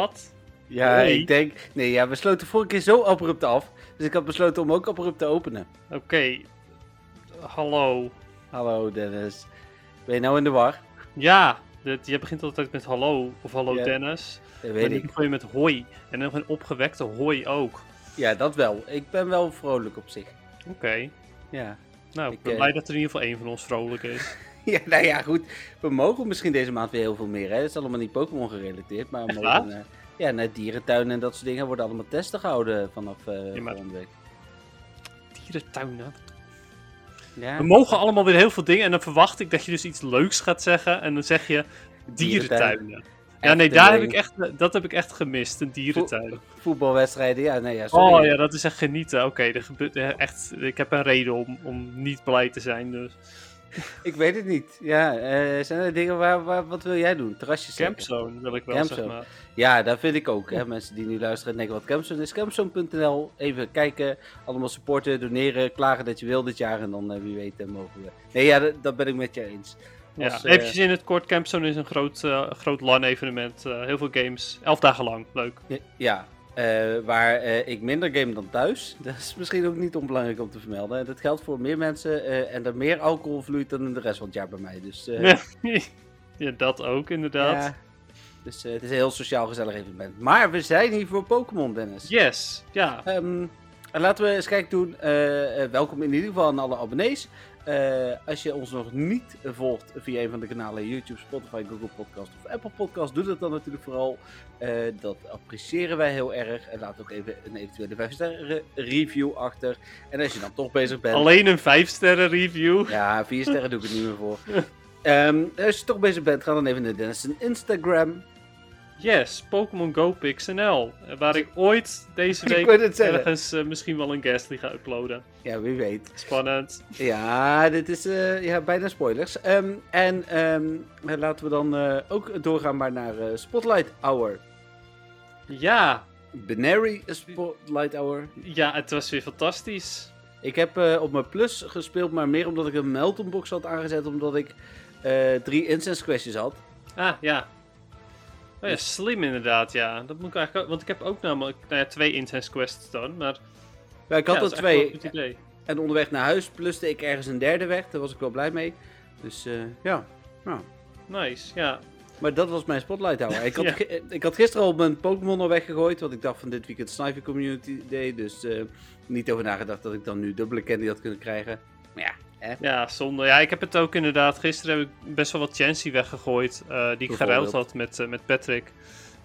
Wat? Ja, ik denk... Nee, ja, we sloten vorige keer zo abrupt af. Dus ik had besloten om ook abrupt te openen. Oké. Hallo. Hallo Dennis. Ben je nou in de war? Ja, dit, je begint altijd met hallo of hallo Ja, Dennis. Dat En weet nu ik. begon je met hoi. En nog een opgewekte hoi ook. Ja, dat wel. Ik ben wel vrolijk op zich. Oké. Ja. Nou, Ik, ik ben eh, blij dat er in ieder geval één van ons vrolijk is. Ja, nou ja, goed. We mogen misschien deze maand weer heel veel meer. Hè? Het is allemaal niet Pokémon gerelateerd. Maar we mogen... eh, ja, naar dierentuinen en dat soort dingen worden allemaal testen gehouden vanaf eh Ja, maar- volgende week. Dierentuinen. Ja, We mogen allemaal weer heel veel dingen en dan verwacht ik dat je dus iets leuks gaat zeggen en dan zeg je dierentuinen. Ja, nee, daar heb ik echt, dat heb ik echt gemist, een dierentuin. voetbalwedstrijden. Ja, nee, ja, sorry. Oh ja, dat is echt genieten. Oké, eh, echt. Ik heb een reden om, om niet blij te zijn. Dus. Ik weet het niet. Ja, eh, zijn er dingen waar, waar... Wat wil jij doen? Terrasjes? Campzone wil ik wel Campzone. zeg maar. Ja, dat vind ik ook. Hè. Mensen die nu luisteren en denken wat Campzone is. Campzone.nl. Even kijken. Allemaal supporten, doneren. Klagen dat je wil dit jaar. En dan eh, wie weet eh, mogen we. Nee, ja, dat, dat ben ik met je eens. Ja, eh, eventjes in het kort. Campzone is een groot, groot LAN-evenement. heel veel games. Elf dagen lang. Leuk. Ja, eh, waar eh, ik minder game dan thuis. Dat is misschien ook niet onbelangrijk om te vermelden. Dat geldt voor meer mensen. eh, en er meer alcohol vloeit dan in de rest van het jaar bij mij. Dus, ja, dat ook inderdaad. ja. Dus het is een heel sociaal gezellig evenement. Maar we zijn hier voor Pokémon, Dennis. Yes. Ja. Ehm, en laten we eens kijken doen. welkom in ieder geval aan alle abonnees. Eh, als je ons nog niet volgt via een van de kanalen YouTube, Spotify, Google Podcast of Apple Podcast, doe dat dan natuurlijk vooral. Eh, dat appreciëren wij heel erg. En laat ook even een eventuele 5 sterren review achter. En als je dan toch bezig bent. Alleen een 5 sterren review. Ja, 4 sterren doe ik het niet meer voor. Ehm, als je toch bezig bent, ga dan even naar Dennis' Instagram. Yes. Pokémon Go PixNL. Waar ik ooit deze week ergens eh, misschien wel een guestly ga uploaden. Ja, wie weet. Spannend. Ja, dit is eh, ja, bijna spoilers. Ehm, en ehm, laten we dan eh, ook doorgaan maar naar Spotlight Hour. Ja. Binary Spotlight Hour. Ja, het was weer fantastisch. Ik heb op mijn plus gespeeld, maar meer omdat ik een Melton box had aangezet, omdat ik drie incense questjes had. Ah, ja. Oh ja, slim inderdaad, ja. Dat moet ik eigenlijk ook, want ik heb ook namelijk nou ja, twee intense quests dan, maar... Ja, ik had ja, er twee. idee. En onderweg naar huis pluste ik ergens een derde weg. Daar was ik wel blij mee. Dus eh, ja. Nou. Nice, ja. Maar dat was mijn Spotlight Hour. Ik had, Ja. ge- ik had gisteren al mijn Pokémon al weggegooid. Want ik dacht van dit weekend Sniper Community Day. Dus eh, niet over nagedacht dat ik dan nu dubbele candy had kunnen krijgen. Maar ja, hè. Ja, zonde. Ja, ik heb het ook inderdaad. Gisteren heb ik best wel wat Chansey weggegooid, eh, die ik geruild had met, eh, met Patrick.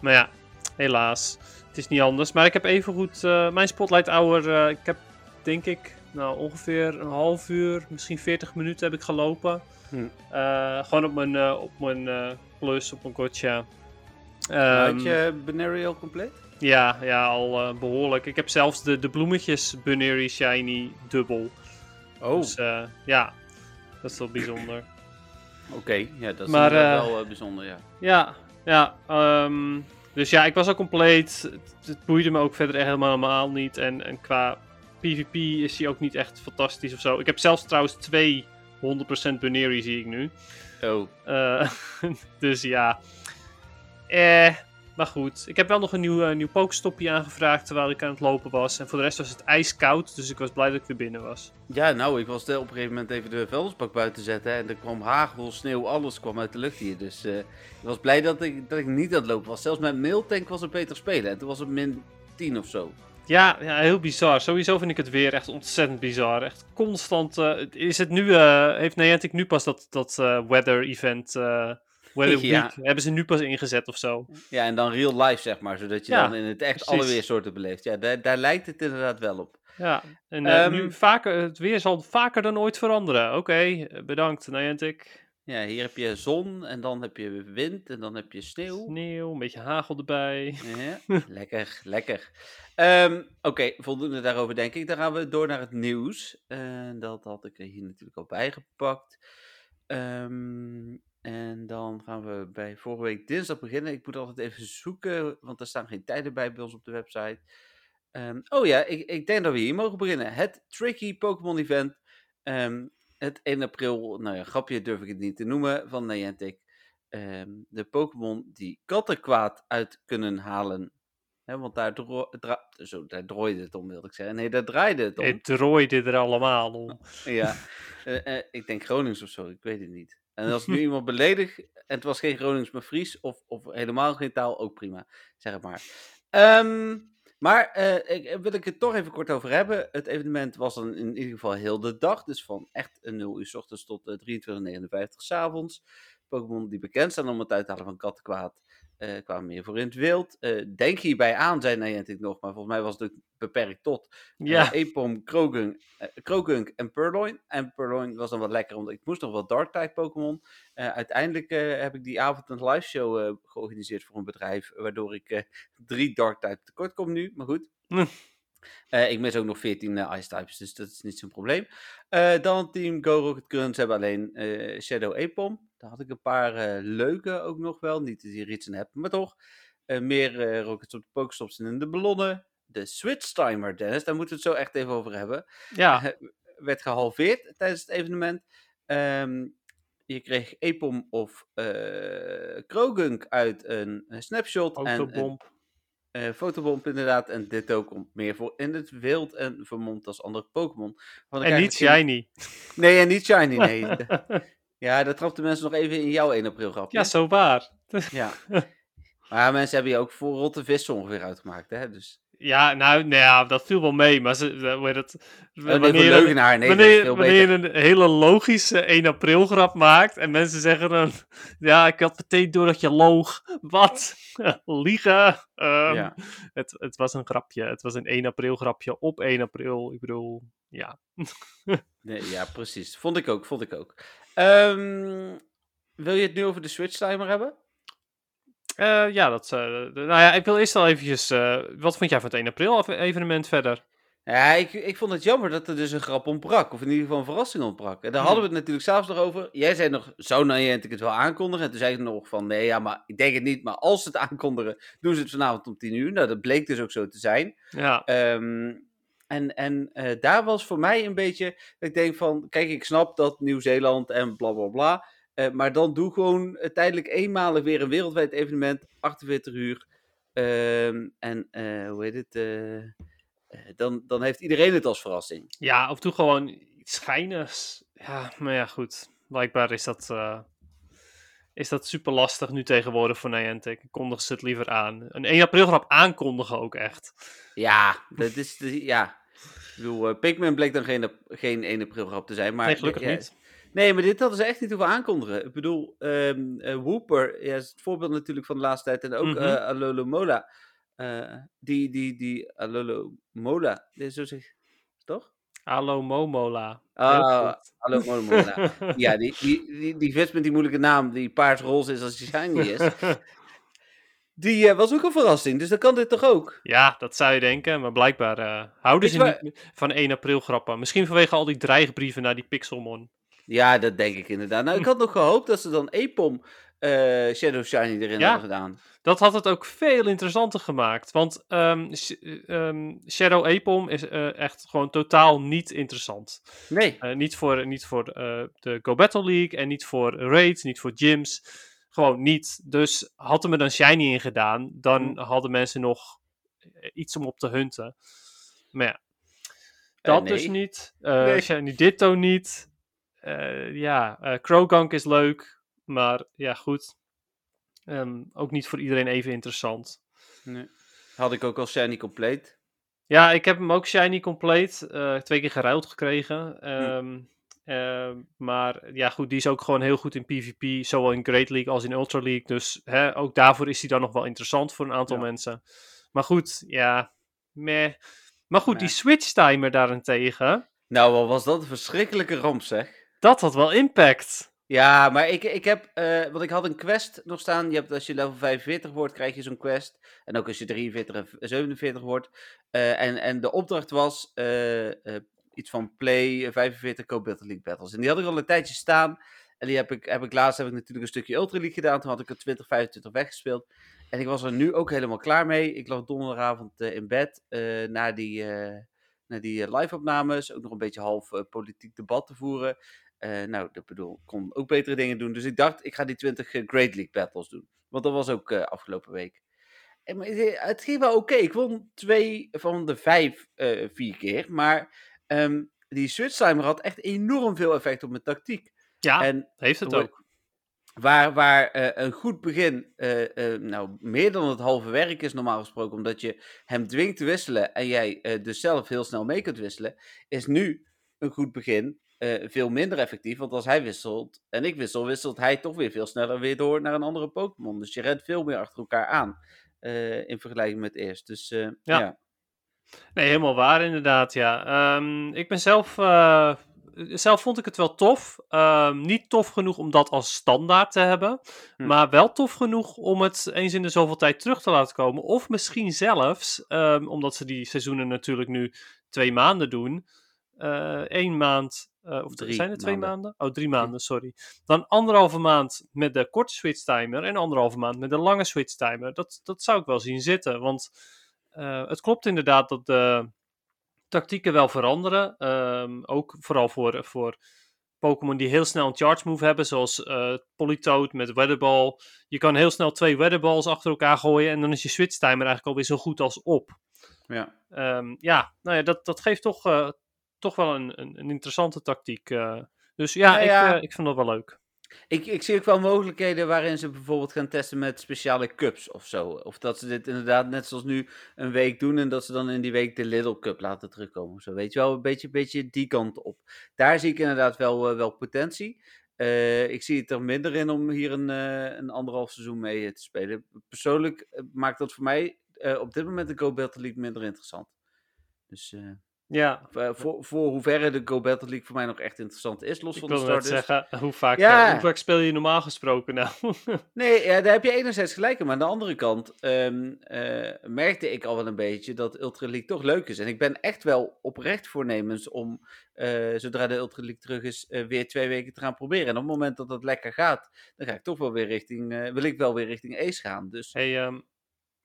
Maar ja, helaas. Het is niet anders. Maar ik heb even goed eh, mijn Spotlight Hour. eh, ik heb denk ik nou, ongeveer een half uur, misschien 40 minuten heb ik gelopen. Hm. Eh, gewoon op mijn, eh, op mijn eh, plus, op mijn gotcha. had Ehm, je Binary al compleet? Ja, ja, al eh, behoorlijk. Ik heb zelfs de, de bloemetjes Bunary Shiny dubbel. Oh, Dus eh, ja, dat is wel bijzonder. oké. Ja, dat is maar, eh, wel eh, bijzonder, ja. Ja, ja. ehm, dus ja, ik was al compleet. Het, het boeide me ook verder echt helemaal, niet. En, en qua PvP is hij ook niet echt fantastisch of zo. Ik heb zelfs trouwens twee 100% Bunary zie ik nu. Oh, dus ja. Eh, maar goed. Ik heb wel nog een nieuw, eh, nieuw pokestopje aangevraagd terwijl ik aan het lopen was. En voor de rest was het ijskoud, dus ik was blij dat ik weer binnen was. ja, nou, ik was op een gegeven moment even de vuilnisbak buiten zetten. En er kwam hagel, sneeuw, alles kwam uit de lucht hier. Dus eh, ik was blij dat ik, dat ik niet aan het lopen was. Zelfs met mailtank was het beter spelen. En toen was het min 10 of zo. Ja, ja, heel bizar. Sowieso vind ik het weer echt ontzettend bizar. Echt constant. eh, is het nu, eh, heeft Niantic nu pas dat, dat weather event, Ja. hebben ze nu pas ingezet of zo? Ja, en dan real life, zeg maar. Zodat je Ja, dan in het echt alle weersoorten beleeft. Ja, daar, daar lijkt het inderdaad wel op. Ja, en eh, Ehm, nu vaker, het weer zal vaker dan ooit veranderen. Oké, eh, bedankt Niantic. Ja, hier heb je zon en dan heb je wind en dan heb je sneeuw. Sneeuw, een beetje hagel erbij. Ja, lekker, lekker. Ehm, Oké, voldoende daarover denk ik. Dan gaan we door naar het nieuws. En dat had ik er hier natuurlijk al bijgepakt. Ehm, en dan gaan we bij vorige week dinsdag beginnen. Ik moet altijd even zoeken, want er staan geen tijden bij bij ons op de website. Ehm, oh ja, ik, ik denk dat we hier mogen beginnen. Het Tricky Pokémon Event. Ehm, het 1 april, nou ja, grapje durf ik het niet te noemen, van Niantic. ehm, de Pokémon die kattenkwaad uit kunnen halen. Want daar, dro zo, daar draaide het om, wilde ik zeggen. Nee, daar draaide het om. Het drooide er allemaal om. Ja, eh, eh, ik denk Gronings of zo, ik weet het niet. En als nu iemand beledig en het was geen Gronings, maar Fries of, of helemaal geen taal, ook prima. Zeg het maar. Ehm, maar eh, ik, wil ik het toch even kort over hebben. Het evenement was dan in ieder geval heel de dag. Dus van echt 0 uur s ochtends tot uh, 23.59 s avonds. Pokémon die bekend staan om het uithalen van kattenkwaad. Uh, kwamen meer voor in het wild. Uh, denk hierbij aan, zei Niantic nog, maar volgens mij was het beperkt tot uh, Ja. Epom, Krogunk, Krogunk en Purloin. En Purloin was dan wat lekker, omdat ik moest nog wat Dark-type Pokémon. uiteindelijk heb ik die avond een live show georganiseerd voor een bedrijf, waardoor ik drie Dark-type tekort kom nu, maar goed. Hm. Uh, ik mis ook nog 14 uh, ice types, dus dat is niet zo'n probleem. Uh, dan team Go Rocket Currents hebben alleen uh, Shadow Apom. Daar had ik een paar leuke ook nog wel. Niet dat je er iets aan hebt, maar toch. meer Rockets op de Pokestops en in de ballonnen. De Switch Timer, Dennis, daar moeten we het zo echt even over hebben. Ja. werd gehalveerd tijdens het evenement. Um, je kreeg Apom of Krogunk uit een, snapshot. Autobomb. En, uh, fotobomb inderdaad. En dit ook komt meer voor in het wild en vermomd als andere Pokémon. En niet shiny. Nee, en niet shiny, nee. ja, dat trapten mensen nog even in jouw 1 april grapje. Ja, zo waar. ja. Maar mensen hebben je ook voor rotte vissen ongeveer uitgemaakt, hè? Dus... Ja, nou, nou ja, dat viel wel mee, maar ze? Wanneer, nee, leugenaar, nee, wanneer, wanneer je een hele logische 1 april grap maakt en mensen zeggen dan, ja, ik had meteen door dat je loog. Wat? Liegen? Um, ja. het, het was een grapje, het was een 1 april grapje op 1 april, ik bedoel, ja. nee, ja, precies. Vond ik ook, vond ik ook. Um, wil je het nu over de Switch timer hebben? Uh, ja, dat, uh, nou ja, ik wil eerst al eventjes, uh, wat vond jij van het 1 april evenement verder? Ja, ik, ik vond het jammer dat er dus een grap ontbrak, of in ieder geval een verrassing ontbrak. En daar hadden we het natuurlijk s'avonds nog over. Jij zei nog, zou Niantic het wel aankondigen? En toen zei ik nog van, nee, ja, maar ik denk het niet. Maar als ze het aankondigen, doen ze het vanavond om 10 uur. Nou, dat bleek dus ook zo te zijn. Ja. Um, en en uh, daar was voor mij een beetje, ik denk van, kijk, ik snap dat Nieuw-Zeeland en bla bla bla. Uh, maar dan doe gewoon uh, tijdelijk eenmalig weer een wereldwijd evenement, 48 uur. Uh, en hoe heet het? dan, dan heeft iedereen het als verrassing. Ja, of doe gewoon iets schijners. Ja, maar ja, goed. Blijkbaar is dat, is dat super lastig nu tegenwoordig voor Niantic. Kondig ze het liever aan. Een 1 april grap aankondigen ook echt. Ja, dat is, ja. Ik bedoel, Pikmin bleek dan geen, geen 1 april grap te zijn. Maar nee, gelukkig ja, niet. Nee, maar dit hadden ze echt niet hoeven aankondigen. Ik bedoel, um, uh, Whooper ja, is het voorbeeld natuurlijk van de laatste tijd. En ook mm -hmm. uh, Alolo Mola. Uh, die, die, die, Alolo Mola. Zo zeg, toch? Alo Momola. Alo Momola. ja, die, die, die, die vis met die moeilijke naam, die paars-roze is als die shiny is. Die was ook een verrassing, dus dan kan dit toch ook? Ja, dat zou je denken, maar blijkbaar houden ze waar... niet van 1 april grappen. Misschien vanwege al die dreigbrieven naar die Pixelmon. Ja, dat denk ik inderdaad. Nou, ik had nog gehoopt dat ze dan Epom uh, Shadow Shiny erin ja, hadden gedaan. Dat had het ook veel interessanter gemaakt. Want um, um, Shadow Epom is uh, echt gewoon totaal niet interessant. Nee. Uh, niet voor, niet voor de Go Battle League en niet voor raids, niet voor gyms. Gewoon niet. Dus had er me dan Shiny in gedaan, dan Mm. hadden mensen nog iets om op te hunten. Maar ja. Dat nee. dus niet. Nee. Shiny Ditto niet. Ja, Croagunk is leuk, maar ja, goed. Ehm, ook niet voor iedereen even interessant. nee. Had ik ook al Shiny compleet. Ja, ik heb hem ook shiny compleet. eh, twee keer geruild gekregen. Ehm, eh, maar ja, goed, die is ook gewoon heel goed in PvP. Zowel in Great League als in Ultra League. Dus hè, ook daarvoor is hij dan nog wel interessant voor een aantal Ja. mensen. Maar goed, ja, meh. Maar goed, die. Switch timer daarentegen, Nou, wat was dat een verschrikkelijke ramp, zeg. dat had wel impact. Ja, maar ik, ik heb, eh, want ik had een quest nog staan. Je hebt, als je level 45 wordt, krijg je zo'n quest. En ook als je 43 en 47 wordt. Eh, en, en de opdracht was eh, eh, iets van play 45 Co Battle League Battles. En die had ik al een tijdje staan. En die heb ik, heb ik laatst heb ik natuurlijk een stukje Ultra League gedaan. Toen had ik er 20, 25 weggespeeld. En ik was er nu ook helemaal klaar mee. Ik lag donderdagavond eh, in bed eh na die, eh, na die eh, live-opnames. Ook nog een beetje half eh, politiek debat te voeren. Eh, nou, ik bedoel, ik kon ook betere dingen doen. Dus ik dacht, ik ga die 20 Great League Battles doen. Want dat was ook afgelopen week. En, maar het ging wel oké. Ik won twee van de vijf vier keer. Maar ehm, die switch timer had echt enorm veel effect op mijn tactiek. Ja, en, heeft het ook. Waar, waar uh, een goed begin, uh, uh, nou, meer dan het halve werk is normaal gesproken, omdat je hem dwingt te wisselen en jij dus zelf heel snel mee kunt wisselen, is nu een goed begin veel minder effectief. Want als hij wisselt en ik wissel, wisselt hij toch weer veel sneller weer door naar een andere Pokémon. Dus je rent veel meer achter elkaar aan in vergelijking met eerst. Dus ja. ja. Nee, helemaal waar inderdaad, ja. Um, ik ben zelf zelf vond ik het wel tof. Ehm, niet tof genoeg om dat als standaard te hebben. Hm. Maar wel tof genoeg om het eens in de zoveel tijd terug te laten komen. Of misschien zelfs, um, omdat ze die seizoenen natuurlijk nu twee maanden doen. Één maand. Uh, of drie zijn het twee maanden? Oh, drie maanden, sorry. Dan anderhalve maand met de korte switch timer. En anderhalve maand met de lange switch timer. Dat, dat zou ik wel zien zitten. Want uh, het klopt inderdaad dat de tactieken wel veranderen. Ehm, ook vooral voor, voor Pokémon die heel snel een charge move hebben, zoals uh, Politoad met Weatherball. Je kan heel snel twee Weatherballs achter elkaar gooien en dan is je switch timer eigenlijk alweer zo goed als op. Ja, um, ja nou ja, dat, dat geeft toch, toch wel een, een, een interessante tactiek. Uh. dus ja, nou ja, ik, ik vind dat wel leuk. Ik, ik zie ook wel mogelijkheden waarin ze bijvoorbeeld gaan testen met speciale cups of zo. Of dat ze dit inderdaad net zoals nu een week doen en dat ze dan in die week de Little Cup laten terugkomen. Zo weet je wel, een beetje, beetje die kant op. Daar zie ik inderdaad wel, uh, wel potentie. Uh, ik zie het er minder in om hier een, uh, een anderhalf seizoen mee te spelen. Persoonlijk maakt dat voor mij op dit moment de Go Battle League minder interessant. Dus ja. Uh, voor, voor hoeverre de Go Battle League voor mij nog echt interessant is, los van de start. zeggen, hoe vaak, ja. hoe vaak speel je normaal gesproken nou? nee, ja, daar heb je enerzijds gelijk Maar aan de andere kant um, uh, merkte ik al wel een beetje dat Ultra League toch leuk is. En ik ben echt wel oprecht voornemens om, uh, zodra de Ultra League terug is, weer twee weken te gaan proberen. En op het moment dat dat lekker gaat, dan ga ik toch wel weer richting, wil ik wel weer richting Ace gaan. Dus... Hey, um,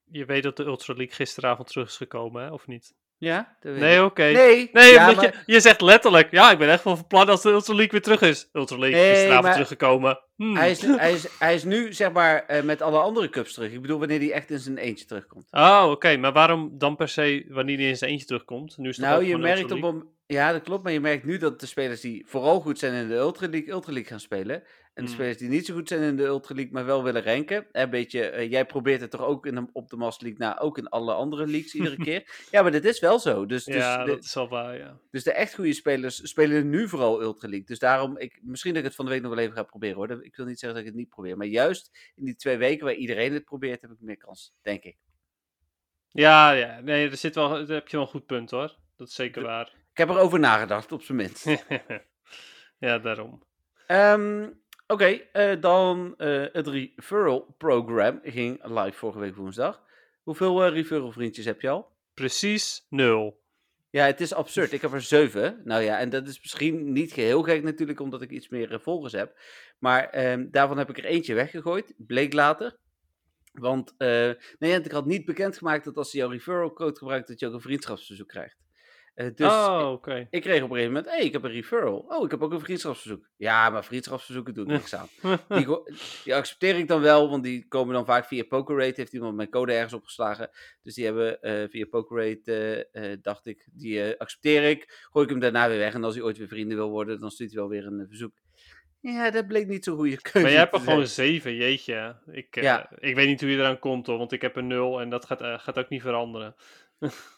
je weet dat de Ultra League gisteravond terug is gekomen, hè? of niet? Ja? Nee, oké. Nee, nee ja, maar... je, je zegt letterlijk, ja, ik ben echt wel van plan als de Ultra League weer terug is. Ultra League nee, is maar... teruggekomen. Hmm. Hij, is, hij, is, hij is nu, zeg maar, uh, met alle andere cups terug. Ik bedoel, wanneer hij echt in zijn eentje terugkomt. Oh, oké. Maar waarom dan per se wanneer hij in zijn eentje terugkomt? Nu is het nou, je merkt op... Ja, dat klopt. Maar je merkt nu dat de spelers die vooral goed zijn in de Ultra League, Ultra League gaan spelen. En de mm. spelers die niet zo goed zijn in de Ultra League, maar wel willen ranken. Een beetje, uh, jij probeert het toch ook in de, op de Master League na, ook in alle andere leagues iedere keer. Ja, maar dit is wel zo. Dus, ja, dus dat is wel waar, ja. Dus de echt goede spelers spelen nu vooral Ultra League. Dus daarom, ik, misschien dat ik het van de week nog wel even ga proberen hoor. Ik wil niet zeggen dat ik het niet probeer. Maar juist in die twee weken waar iedereen het probeert, heb ik meer kans, denk ik. Ja, ja. Nee, er zit wel, daar heb je wel een goed punt hoor. Dat is zeker waar. Ik heb erover nagedacht, op zijn minst. ja, daarom. Um, Oké, okay, uh, dan uh, het referral program ging live vorige week woensdag. Hoeveel uh, referral vriendjes heb je al? Precies nul. Ja, het is absurd. Ik heb er zeven. Nou ja, en dat is misschien niet geheel gek natuurlijk, omdat ik iets meer volgers heb. Maar ehm, daarvan heb ik er eentje weggegooid. Bleek later. Want nee, ik had niet bekendgemaakt dat als je jouw referral code gebruikt, dat je ook een vriendschapsverzoek krijgt. Uh, dus oh, okay. ik, kreeg op een gegeven moment, hé, hey, ik heb een referral. Oh, ik heb ook een vriendschapsverzoek. Ja, maar vriendschapsverzoeken doe ik niks aan. Die, die, accepteer ik dan wel, want die komen dan vaak via PokerRate. Heeft iemand mijn code ergens opgeslagen. Dus die hebben uh, via PokerRate, uh, dacht ik, die accepteer ik. Gooi ik hem daarna weer weg. En als hij ooit weer vrienden wil worden, dan stuurt hij wel weer een verzoek. Ja, dat bleek niet zo'n goede keuze. Maar jij hebt er gewoon zeven, jeetje. Ik, ja. ik weet niet hoe je eraan komt hoor, want ik heb een nul en dat gaat, gaat ook niet veranderen.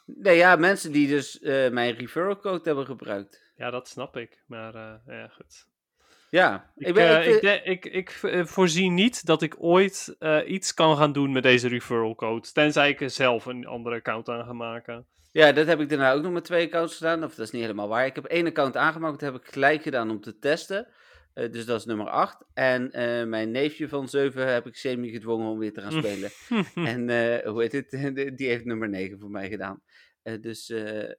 Nee, ja, mensen die dus uh, mijn referral code hebben gebruikt. Ja, dat snap ik. Maar uh, ja, goed. Ja, ik, ik, ben, ik, uh, ik, ik, voorzie niet dat ik ooit iets kan gaan doen met deze referral code. Tenzij ik zelf een andere account aan ga maken. Ja, dat heb ik daarna ook nog met twee accounts gedaan. Of dat is niet helemaal waar. Ik heb één account aangemaakt. Dat heb ik gelijk gedaan om te testen. Uh, dus dat is nummer 8. En uh, mijn neefje van 7 heb ik semi gedwongen om weer te gaan spelen. en uh, hoe heet het? Die heeft nummer 9 voor mij gedaan. dus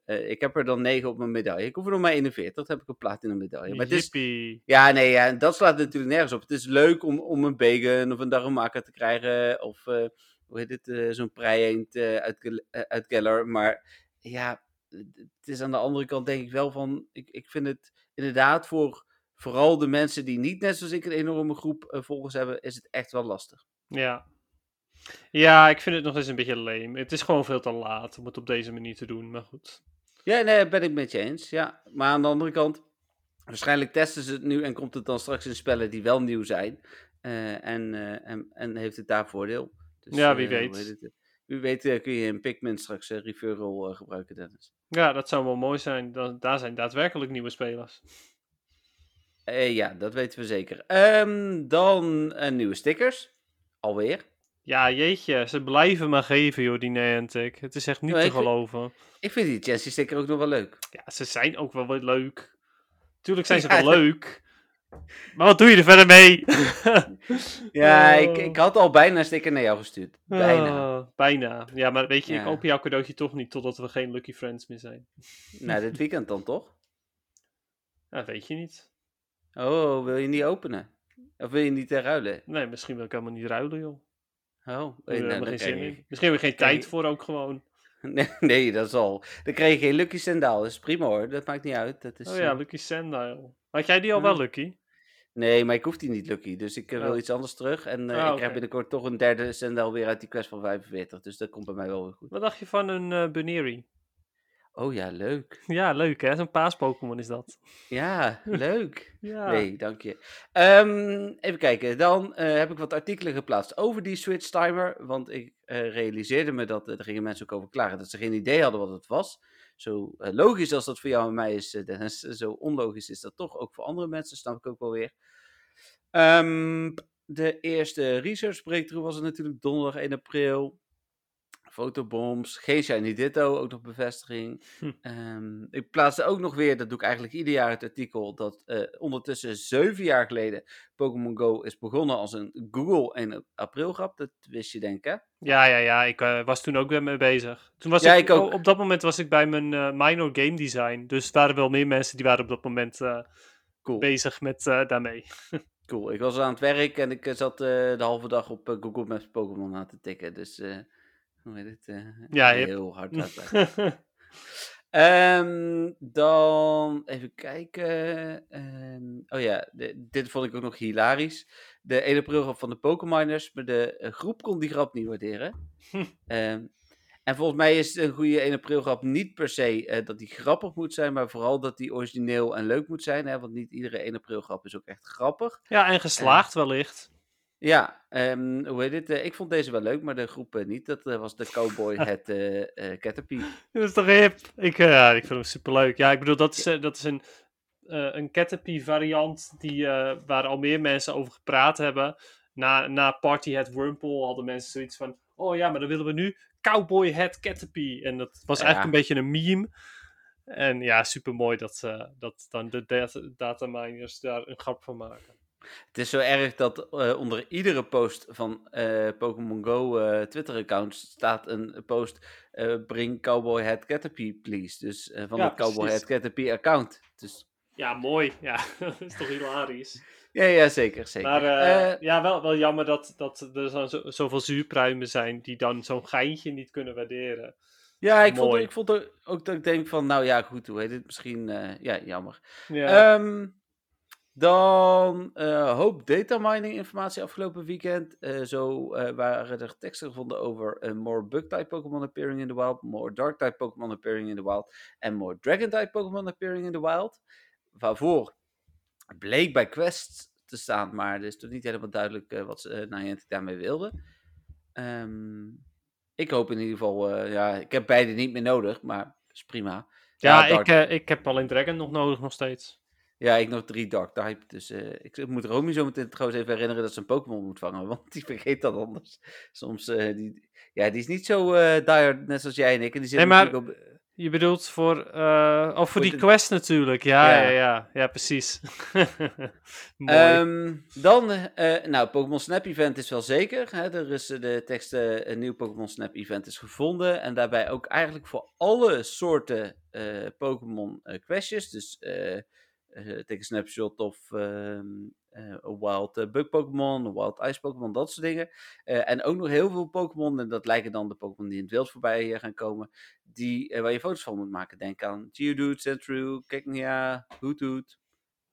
ik heb er dan 9 op mijn medaille. Ik hoef er nog maar 41. Dat heb ik een platinum medaille. Maar het is, ja, nee, ja, dat slaat natuurlijk nergens op. Het is leuk om, om een bacon of een darumaka te krijgen. Of hoe heet het? Zo'n prei uit, uit Keller. Maar ja, het is aan de andere kant denk ik wel van. Ik, ik vind het inderdaad voor vooral de mensen die niet net zoals ik een enorme groep eh, volgers hebben, is het echt wel lastig. Ja. Ja, ik vind het nog eens een beetje lame. Het is gewoon veel te laat om het op deze manier te doen, maar goed. Ja, nee, ben ik met je eens. Ja. Maar aan de andere kant, waarschijnlijk testen ze het nu en komt het dan straks in spellen die wel nieuw zijn. Eh, en, eh, en, en heeft het daar voordeel. Dus, Ja, wie weet. het? Wie weet kun je in Pikmin straks referral gebruiken, Dennis. Ja, dat zou wel mooi zijn. Dan, daar zijn daadwerkelijk nieuwe spelers. Eh, ja, dat weten we zeker. Ehm, dan eh, nieuwe stickers. Alweer. Ja, jeetje, ze blijven maar geven, joh, die Niantic. Het is echt niet Ja, te ik vind- geloven. Ik vind die Chelsea sticker ook nog wel leuk. Ja, ze zijn ook wel weer leuk. Tuurlijk zijn ze Ja, wel dat- leuk. Maar wat doe je er verder mee? Ja, Oh. ik, ik had al bijna een sticker naar jou gestuurd. Bijna. Oh, bijna. Ja, maar weet je, ik Ja. open jouw cadeautje toch niet totdat we geen Lucky Friends meer zijn. Nou, dit weekend dan toch? Dat weet je niet. Oh, wil je niet openen? Of wil je niet eh, ruilen? Nee, misschien wil ik helemaal niet ruilen, joh. Oh, Ik eh, heb er nou, geen zin je- in. Misschien heb je geen tijd je- voor ook gewoon. Nee, nee, dat is al. Dan krijg je geen Lucky Sendaal. Dat is prima hoor. Dat maakt niet uit. Dat is, Oh ja, eh, Lucky Sandile. Had jij die al wel, Mhm. Lucky? Nee, maar ik hoef die niet Lucky. Dus ik eh, wil Oh. iets anders terug. En eh, Ah, ik oké. krijg binnenkort toch een derde Sendaal weer uit die quest van 45. Dus dat komt bij mij wel weer goed. Wat dacht je van een eh Buneri? Oh ja, leuk. Ja, leuk hè? Zo'n paas-Pokémon is dat. Ja, leuk. Ja. Nee, dank je. Ehm, even kijken. Dan eh, heb ik wat artikelen geplaatst over die Switch timer. Want ik eh, realiseerde me dat eh, er gingen mensen ook over klagen dat ze geen idee hadden wat het was. Zo logisch als dat voor jou en mij is, Dennis, zo onlogisch is dat toch ook voor andere mensen, snap ik ook wel weer. Ehm, de eerste research breakthrough was er natuurlijk donderdag 1 april. Fotobombs, geen Shiny Ditto, ook nog bevestiging. Hm. Ehm, ik plaatste ook nog weer, dat doe ik eigenlijk ieder jaar het artikel, dat eh, ondertussen zeven jaar geleden Pokémon Go is begonnen als een Google 1 april grap. Dat wist je denk ik, hè? Ja, ja, ja. Ik eh, was toen ook weer mee bezig. Toen was Ja, ik, ik ook. Op dat moment was ik bij mijn eh, minor game design. Dus er waren wel meer mensen die waren op dat moment Cool. bezig met daarmee. cool. Ik was aan het werk en ik zat de halve dag op Google Maps Pokémon aan te tikken. Dus, hoe heet het? eh, Ja, hip. heel hard uitleggen. Ehm, dan even kijken. Ehm, oh ja, de- dit vond ik ook nog hilarisch. De 1 april grap van de Pokémoners, maar de eh, groep kon die grap niet waarderen. Ehm, en volgens mij is een goede 1 april grap niet per se eh, dat die grappig moet zijn, maar vooral dat die origineel en leuk moet zijn. Hè? Want niet iedere 1 april grap is ook echt grappig. ja, en geslaagd wellicht. Ja, ehm, hoe heet het? Eh, ik vond deze wel leuk, maar de groep eh, niet. Dat eh, was de Cowboy het eh, Caterpie. Dat is toch hip? Ik, ja, ik vind hem superleuk. Ja, ik bedoel, dat is, dat is een, een Caterpie variant die, waar al meer mensen over gepraat hebben. Na, na Party Hat Wurmple hadden mensen zoiets van... Oh ja, maar dan willen we nu Cowboy Hat Caterpie. En dat was Ja. eigenlijk een beetje een meme. En ja, super mooi dat, dat dan de data, dataminers daar een grap van maken. Het is zo erg dat eh, onder iedere post van eh, Pokémon Go eh, Twitter-account staat een post. bring Cowboy Hat Caterpie, please. Dus van Ja, het Cowboy precies. Hat Caterpie account. Dus Ja, mooi. Ja, dat is toch hilarisch. ja, ja zeker. zeker. Maar ja, wel, wel jammer dat, dat er zo, zo- zoveel zuurpruimen zijn die dan zo'n geintje niet kunnen waarderen. ja, ik vond, ik vond er ook dat ik denk van, nou ja, goed, hoe heet het? Misschien, ja, jammer. Ja. Ehm, dan eh hoop datamining informatie afgelopen weekend. Eh, zo eh, waren er teksten gevonden over more bug-type Pokémon appearing in the wild, more dark-type Pokémon appearing in the wild en more dragon-type Pokémon appearing in the wild. Waarvoor bleek bij Quest te staan, maar er is toch niet helemaal duidelijk wat ze uh, Niantic daarmee wilde. Ehm, ik hoop in ieder geval, ja, ik heb beide niet meer nodig, maar dat is prima. ja, ik, ik heb alleen Dragon nog nodig nog steeds. Ja, ik nog drie Dark Type. Dus eh, ik moet Romy zo meteen trouwens even herinneren dat ze een Pokémon moet vangen. Want die vergeet dat anders. Soms, eh, die, ja, die is niet zo eh dire, net zoals jij en ik. En die zit Nee, maar- natuurlijk op, Je bedoelt voor, oh, voor Voor die de- quest natuurlijk. Ja, ja, Ja. ja, ja, precies. Mooi. Ehm, dan, nou, Pokémon Snap Event is wel zeker. Hè? Er is de tekst, een nieuw Pokémon Snap Event is gevonden. En daarbij ook eigenlijk voor alle soorten Pokémon questjes. Dus eh eh, a snapshot of ehm, eh, een wild eh, bug Pokémon, een wild ice Pokémon, dat soort dingen. En ook nog heel veel Pokémon, en dat lijken dan de Pokémon die in het wild voorbij eh, gaan komen, die, waar je foto's van moet maken. Denk aan Geodude, Sandshrew, Keknia, Hoothoot.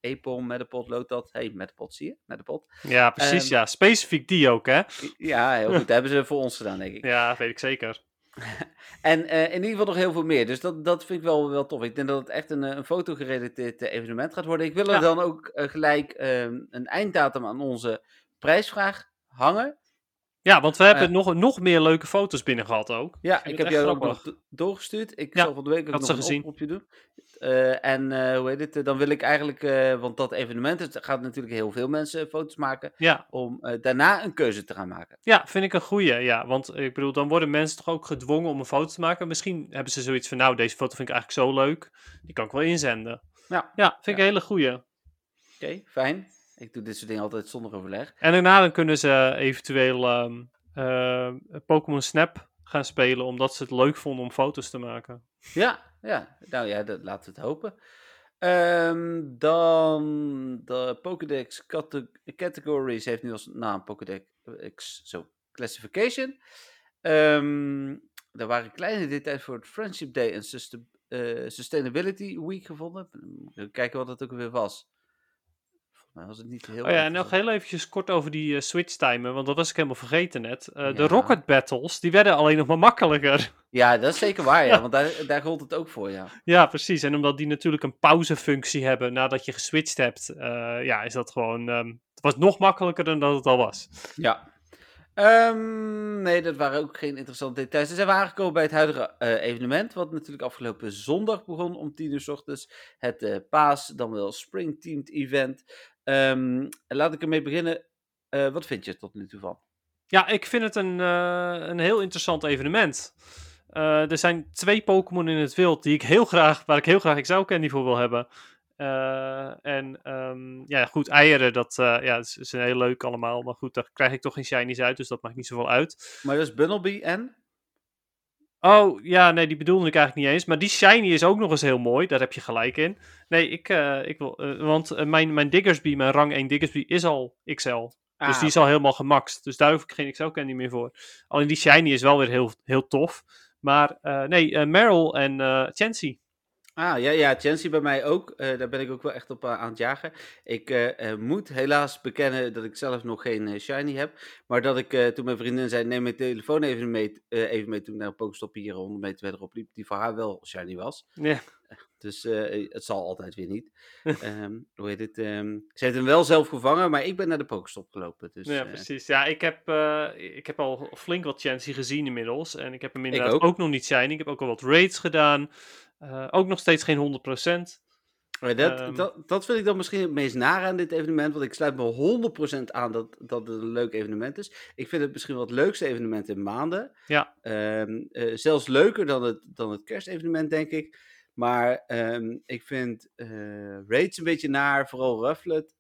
Apple, Metapod, Lotad. hey, Metapod zie je? Metapod. Ja, precies. Ehm, ja, specifiek die ook, hè? Ja, heel goed. Dat hebben ze voor ons gedaan, denk ik. Ja, weet ik zeker. En eh, in ieder geval nog heel veel meer. Dus dat, dat vind ik wel, wel tof. Ik denk dat het echt een, eh, een fotogerelateerd eh, evenement gaat worden. Ik wil er Ja. dan ook gelijk ehm, een einddatum aan onze prijsvraag hangen. Ja, want we hebben Eh. nog, nog meer leuke foto's binnen gehad ook. Ja, ik heb jou ook nog do- doorgestuurd. Ik Ja, zal van de week ook nog ze een gezien. oproepje doen. Eh, en eh, hoe heet het? eh, Dan wil ik eigenlijk, eh, want dat evenement het gaat natuurlijk heel veel mensen foto's maken. Ja, Om daarna een keuze te gaan maken. ja, vind ik een goeie. Ja, want ik bedoel, dan worden mensen toch ook gedwongen om een foto te maken. Misschien hebben ze zoiets van, nou, deze foto vind ik eigenlijk zo leuk. Die kan ik wel inzenden. Ja. Ja, vind ik een hele goeie. Oké, fijn. Ik doe dit soort dingen altijd zonder overleg. En daarna dan kunnen ze eventueel ehm, eh, Pokémon Snap gaan spelen, omdat ze het leuk vonden om foto's te maken. Ja, ja. Nou ja, dat, laten we het hopen. Ehm, dan de Pokédex cate- Categories heeft nu als naam Pokédex zo, Classification. Ehm er waren kleine details voor het Friendship Day en eh, Sustainability Week gevonden. Kijken wat het ook weer was. Mij was het niet heel Oh ja, en nog heel eventjes kort over die eh, switch timer, want dat was ik helemaal vergeten net. Eh, De rocket battles, die werden alleen nog maar makkelijker. Ja, dat is zeker waar, ja. Ja. Want daar, daar gold het ook voor, ja. Ja, precies. En omdat die natuurlijk een pauzefunctie hebben nadat je geswitcht hebt, eh, ja, is dat gewoon. ehm, het was nog makkelijker dan dat het al was. Ja. Ehm, nee, dat waren ook geen interessante details. Dus zijn we aangekomen bij het huidige evenement, wat natuurlijk afgelopen zondag begon om 10 uur 's ochtends. Het Paas, dan wel Spring Teamed Event. Ehm, laat ik ermee beginnen. Eh, wat vind je er tot nu toe van? Ja, ik vind het een, eh, een heel interessant evenement. Eh, er zijn twee Pokémon in het wild die ik heel graag, waar ik heel graag Excel Candy voor wil hebben. En ehm, ja, goed, eieren, dat ja, is, is heel leuk allemaal. Maar goed, daar krijg ik toch geen shinies uit, dus dat maakt niet zoveel uit. Maar dat is Bunnelby en? Oh, ja, nee, die bedoelde ik eigenlijk niet eens. Maar die shiny is ook nog eens heel mooi, daar heb je gelijk in. Nee, ik, eh, ik wil, eh, want eh, mijn, mijn Diggersby, mijn rang 1 Diggersby, is al XL. Dus Ah, die is al helemaal gemaxt. Dus daar hoef ik geen XL Candy meer voor. Alleen die shiny is wel weer heel, heel tof. Maar nee, Meryl en Chansey. Ah, ja, ja, Chansey bij mij ook. Eh, daar ben ik ook wel echt op eh, aan het jagen. Ik eh, moet helaas bekennen dat ik zelf nog geen shiny heb. Maar dat ik, toen mijn vriendin zei, neem mijn telefoon even mee, even mee toen ik naar een Pokestop hier 100 meter verderop liep, die voor haar wel shiny was. Ja. Dus het zal altijd weer niet. Ehm, hoe heet het? ehm, ze heeft hem wel zelf gevangen, maar ik ben naar de Pokestop gelopen. Dus, ja, precies. Ja, ik heb, ik heb al flink wat Chansey gezien inmiddels. En ik heb hem inderdaad ook. ook. nog niet shiny. Ik heb ook al wat raids gedaan. Eh, ook nog steeds geen 100%. Maar dat, Ehm. dat, dat vind ik dan misschien het meest nare aan dit evenement. Want ik sluit me 100% aan dat, dat het een leuk evenement is. Ik vind het misschien wel het leukste evenement in maanden. Ja. Ehm, eh, zelfs leuker dan het, dan het kerstevenement, denk ik. Maar ehm, ik vind eh raids een beetje naar, vooral Rufflet.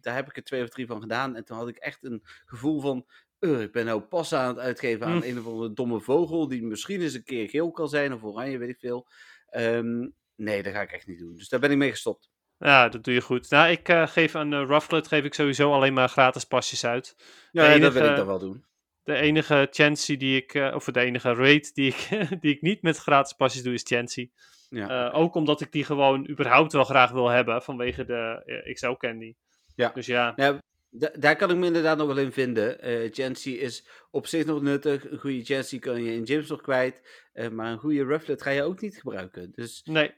Daar heb ik er twee of drie van gedaan. En toen had ik echt een gevoel van... "Ugh, ik ben nou pas aan het uitgeven aan Hm. een of andere domme vogel... die misschien eens een keer geel kan zijn of oranje, weet ik veel. Ehm, nee, dat ga ik echt niet doen. Dus daar ben ik mee gestopt. Ja, dat doe je goed. Nou, ik eh, geef aan uh, Rufflet geef ik sowieso alleen maar gratis pasjes uit. Ja, dat wil ik dan wel doen. De enige Chansey die ik, eh, of de enige raid die ik, die ik niet met gratis pasjes doe, is Chansey. Ja. Ook omdat ik die gewoon überhaupt wel graag wil hebben vanwege de XL Candy. Ja. Dus ja, Ja, da- daar kan ik me inderdaad nog wel in vinden. Eh Chansey is op zich nog nuttig. Een goede Chansey kan je in gyms nog kwijt. Eh, maar een goede Rufflet ga je ook niet gebruiken. Dus nee.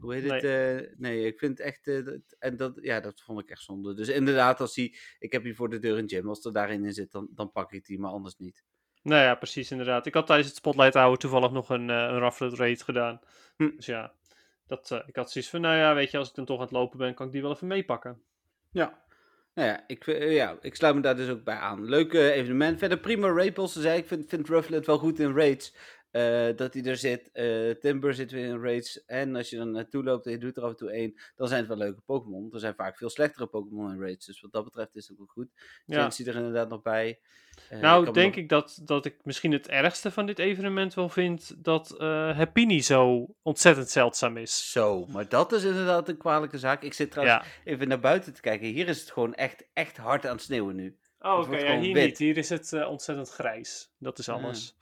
hoe heet het? eh, nee, ik vind echt. eh, dat, en dat, ja, dat vond ik echt zonde. Dus inderdaad, als die. Ik heb hier voor de deur een gym. Als er daarin in zit, dan, dan pak ik die, maar anders niet. Nou ja, precies inderdaad. Ik had tijdens het Spotlight Hour toevallig nog een, eh, een Rufflet raid gedaan. Hm. Dus ja, dat, eh, ik had zoiets van, nou ja, weet je, als ik dan toch aan het lopen ben, kan ik die wel even meepakken. Ja. Nou ja ik, eh, ja, ik sluit me daar dus ook bij aan. Leuk eh, evenement. Verder prima raid zei ik. Vind, vind Rufflet wel goed in raids. Eh, dat hij er zit. Eh, Timber zit weer in raids. En als je er naartoe loopt en je doet er af en toe één, dan zijn het wel leuke Pokémon. Er zijn vaak veel slechtere Pokémon in raids. Dus wat dat betreft is het ook goed. Ja. Chansey er inderdaad nog bij. Eh, nou, denk nog- ik dat, dat ik misschien het ergste van dit evenement wel vind dat Happiny zo ontzettend zeldzaam is. Zo, maar dat is inderdaad een kwalijke zaak. Ik zit trouwens Ja. even naar buiten te kijken. Hier is het gewoon echt, echt hard aan het sneeuwen nu. Oh, oké, ja, hier wit. niet. Hier is het ontzettend grijs. Dat is Ah. alles.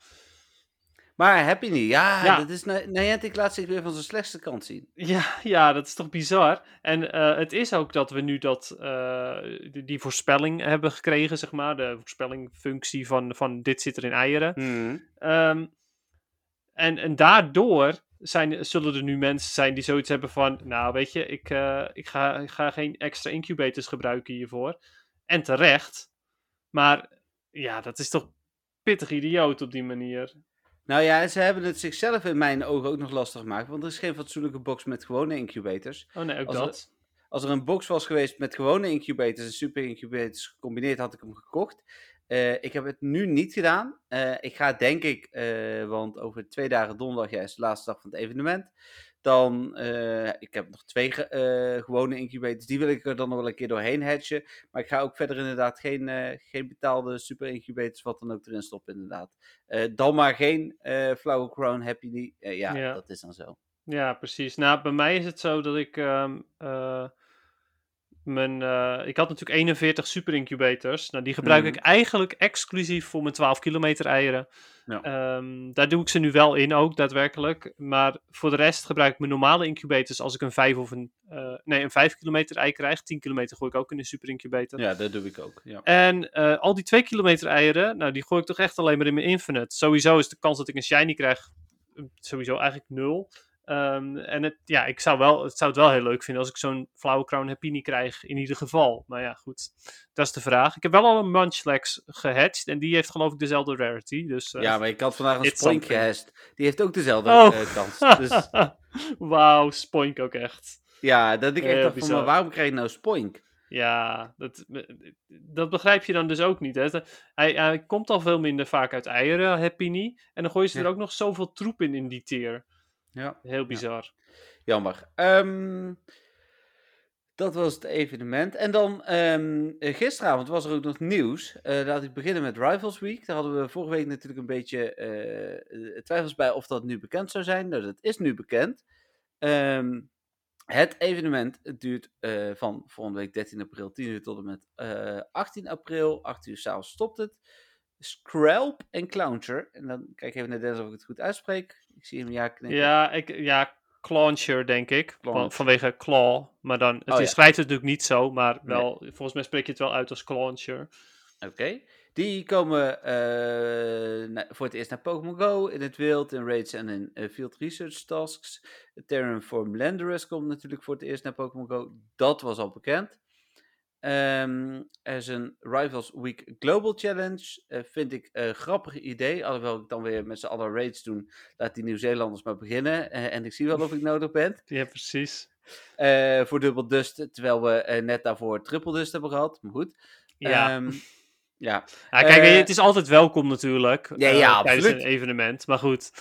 Maar Happy niet. Ja, Ja. dat is Ni- Niantic laat zich weer van zijn slechtste kant zien. Ja, ja, dat is toch bizar. En eh, het is ook dat we nu dat, eh, die, die voorspelling hebben gekregen, zeg maar. De voorspellingfunctie van, van dit zit er in eieren. Ehm, en, en daardoor zijn, zullen er nu mensen zijn die zoiets hebben van... Nou, weet je, ik, eh, ik, ga, ik ga geen extra incubators gebruiken hiervoor. En terecht. Maar ja, dat is toch pittig idioot op die manier. Nou ja, ze hebben het zichzelf in mijn ogen ook nog lastig gemaakt. Want er is geen fatsoenlijke box met gewone incubators. Oh nee, ook Als dat. Als er een box was geweest met gewone incubators en super incubators gecombineerd, had ik hem gekocht. Eh, ik heb het nu niet gedaan. Eh, ik ga denk ik, eh, want over twee dagen donderdag ja, is de laatste dag van het evenement. Dan, eh, ik heb nog twee eh, gewone incubators, die wil ik er dan nog wel een keer doorheen hatchen. Maar ik ga ook verder inderdaad geen, eh, geen betaalde super incubators, wat dan ook erin stoppen inderdaad. Dan maar geen Flower Crown Happy. Eh, ja, Ja. dat is dan zo. Ja, precies. Nou, bij mij is het zo dat ik. ehm, eh, mijn, eh, ik had natuurlijk 41 super incubators. Nou, die gebruik Mhm. ik eigenlijk exclusief voor mijn 12 kilometer eieren. Ja. Ehm, daar doe ik ze nu wel in ook, daadwerkelijk. Maar voor de rest gebruik ik mijn normale incubators als ik een 5 of een. eh, nee, een 5 kilometer ei krijg. 10 kilometer gooi ik ook in een super incubator. Ja, dat doe ik ook. Ja. En eh, al die 2 kilometer eieren, nou, die gooi ik toch echt alleen maar in mijn Infinite. Sowieso is de kans dat ik een shiny krijg sowieso eigenlijk nul. Ehm, en het, ja, ik zou, wel, het zou het wel heel leuk vinden als ik zo'n Flower Crown Happini krijg, in ieder geval. Maar ja, goed, dat is de vraag. Ik heb wel al een Munchlax gehatcht en die heeft geloof ik dezelfde rarity. Dus, eh, Ja, maar ik had vandaag een Spoink gehashed. Die heeft ook dezelfde Oh. eh, kans. Dus Wauw, Spoink ook echt. ja, dat ik echt dacht van, maar waarom krijg je nou Spoink? Ja, dat, dat begrijp je dan dus ook niet. Hè? Hij, hij komt al veel minder vaak uit eieren, Happini. En dan gooien ze er Ja. ook nog zoveel troep in in die tier. Ja, Heel bizar. jammer. Ehm, dat was het evenement. En dan ehm, eh, gisteravond was er ook nog nieuws. Eh laat ik beginnen met Rivals Week. Daar hadden we vorige week natuurlijk een beetje eh, twijfels bij of dat nu bekend zou zijn. Nou, dat is nu bekend. Ehm, het evenement duurt eh, van volgende week 13 april 10 uur tot en met eh, 18 april. 8 uur s'avonds stopt het. Scralp en Clouncher. En dan kijk ik even naar Dennis of ik het goed uitspreek. Ik zie hem ja knikken. Ja, ik, ja Clauncher denk ik. Van, Clauncher. vanwege claw. Maar dan, het Oh, ja. schrijft het natuurlijk niet zo, maar wel, volgens mij spreek je het wel uit als Clauncher. Oké. Die komen eh, na- voor het eerst naar Pokémon Go, in het wild, in raids en in eh, field research tasks. Terranform Landorus komt natuurlijk voor het eerst naar Pokémon Go. Dat was al bekend. Ehm, er is een Rivals Week Global Challenge. Eh, vind ik een grappig idee. Alhoewel ik dan weer met z'n allen raids doen. Laat die Nieuw-Zeelanders maar beginnen. Eh, en ik zie wel of ik nodig ben. Ja, precies. Eh, voor Double Dust. Terwijl we net daarvoor Triple Dust hebben gehad. Maar goed. Ja. Ehm, ja. ja, kijk, het is altijd welkom natuurlijk. Ja, ja, tijdens een evenement. Maar goed,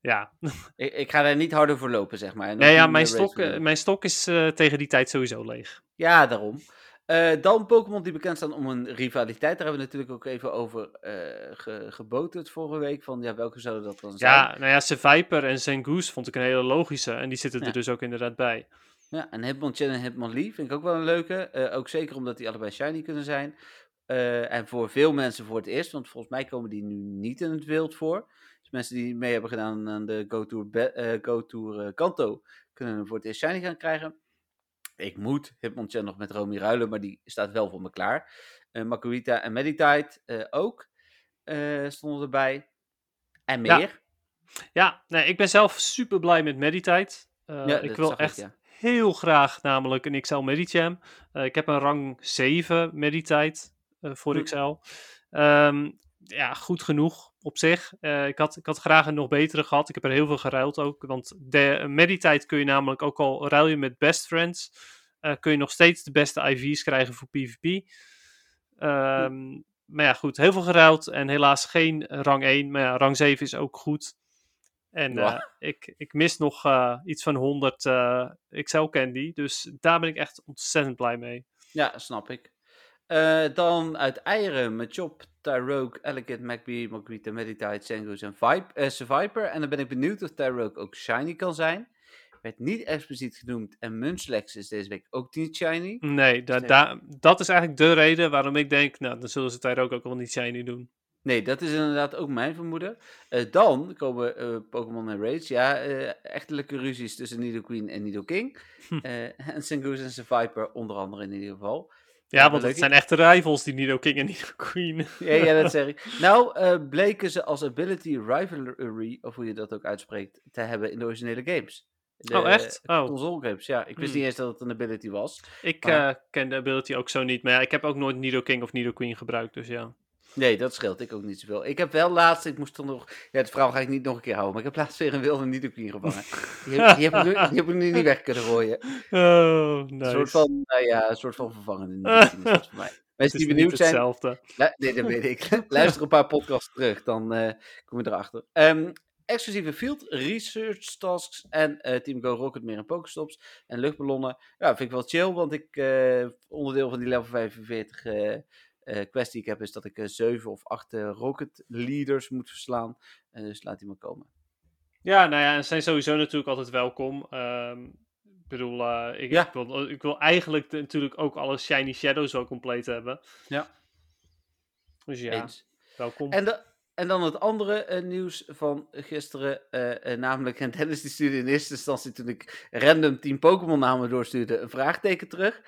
ja. Ik, ik ga daar niet harder voor lopen, zeg maar. Nee, ja, mijn stok, doen. mijn stok is tegen die tijd sowieso leeg. Ja, daarom. Eh, dan Pokémon die bekend staan om een rivaliteit. Daar hebben we natuurlijk ook even over eh ge, geboterd vorige week. Van ja, welke zouden dat dan zijn? Ja, nou ja, Seviper en Zangoose vond ik een hele logische. En die zitten er dus ook inderdaad bij. Ja, en Hitmonchan en Hitmonlee vind ik ook wel een leuke. Eh, ook zeker omdat die allebei shiny kunnen zijn. En voor veel mensen voor het eerst, want volgens mij komen die nu niet in het wild voor. Dus mensen die mee hebben gedaan aan de Go Tour, Go Tour Kanto, kunnen hem voor het eerst shiny gaan krijgen. Ik moet Hitmonchan nog met Romy ruilen, maar die staat wel voor me klaar. Makuita en Meditite eh, ook eh, stonden erbij. En meer. Ja, nee, ik ben zelf super blij met Meditite. Ja, ik wil echt ja. heel graag namelijk een XL Medicham. Ik heb een rang 7 Meditite voor Hm. XL. Ehm, ja, goed genoeg op zich. Eh, ik, had, ik had graag een nog betere gehad. Ik heb er heel veel geruild ook. Want de Meditite kun je namelijk ook al ruilen met Best Friends. eh, kun je nog steeds de beste IV's krijgen voor PvP. Ehm, Maar ja, goed, heel veel geruild en helaas geen rang 1. Maar ja, rang 7 is ook goed. En eh, ik, ik mis nog iets van 100 eh, XL Candy. Dus daar ben ik echt ontzettend blij mee. Ja, snap ik. Eh, dan uit eieren met Chop, Tyrogue, Elegant, McBee, Magritte, Meditite, Zangoose en Vipe, eh, Survivor. En dan ben ik benieuwd of Tyrogue ook shiny kan zijn. Werd niet expliciet genoemd en Munchlax is deze week ook niet shiny. Nee, da, da- dat is eigenlijk de reden waarom ik denk, nou, dan zullen ze daar ook, wel niet shiny doen. Nee, dat is inderdaad ook mijn vermoeden. Eh, dan komen eh, Pokémon en Rage. Ja, eh echtelijke ruzies tussen Nidoqueen en Nidoking. Hm. Eh en Sengoose en Seviper onder andere in ieder geval. Ja, want het zijn echte rivals, die Nido King en Nido Queen. Ja, ja, dat zeg ik. Nou, eh, bleken ze als ability rivalry, of hoe je dat ook uitspreekt, te hebben in de originele games. De, Oh, echt? Oh. Console games, ja. Ik wist Hmm. niet eens dat het een ability was. Ik Maar- eh, ken de ability ook zo niet, maar ja, ik heb ook nooit Nido King of Nido Queen gebruikt, dus ja. Nee, dat scheelt. Ik ook niet zoveel. Ik heb wel laatst, ik moest toch nog, ja, het verhaal ga ik niet nog een keer houden, maar ik heb laatst weer een wilde Nidoqueen gevangen. Die heb, die heb, ik, nu, die heb ik nu niet weg kunnen gooien. Oh, Een soort van, nou ja, een soort van vervangende voor mij. Mensen die benieuwd zijn, hetzelfde. Nee, dat weet ik. Luister een paar podcasts terug, dan eh, kom je erachter. Ehm exclusieve field research tasks en eh, Team Go Rocket meer en Pokestops en luchtballonnen. Ja, vind ik wel chill, want ik, eh, onderdeel van die level 45 eh eh, quest die ik heb, is dat ik eh, 7 of 8 Rocket Leaders moet verslaan. Eh, dus laat die maar komen. Ja, nou ja, en ze zijn sowieso natuurlijk altijd welkom. Ehm, ik bedoel, eh, ik, Ja. ik, wil, ik wil eigenlijk de- natuurlijk ook alle Shiny Shadows wel compleet hebben. Ja. Dus ja, Eens. welkom. En, de, en dan het andere eh, nieuws van gisteren, eh, eh, namelijk, en Dennis die stuurde in eerste instantie toen ik random 10 Pokémon namen doorstuurde, een vraagteken terug.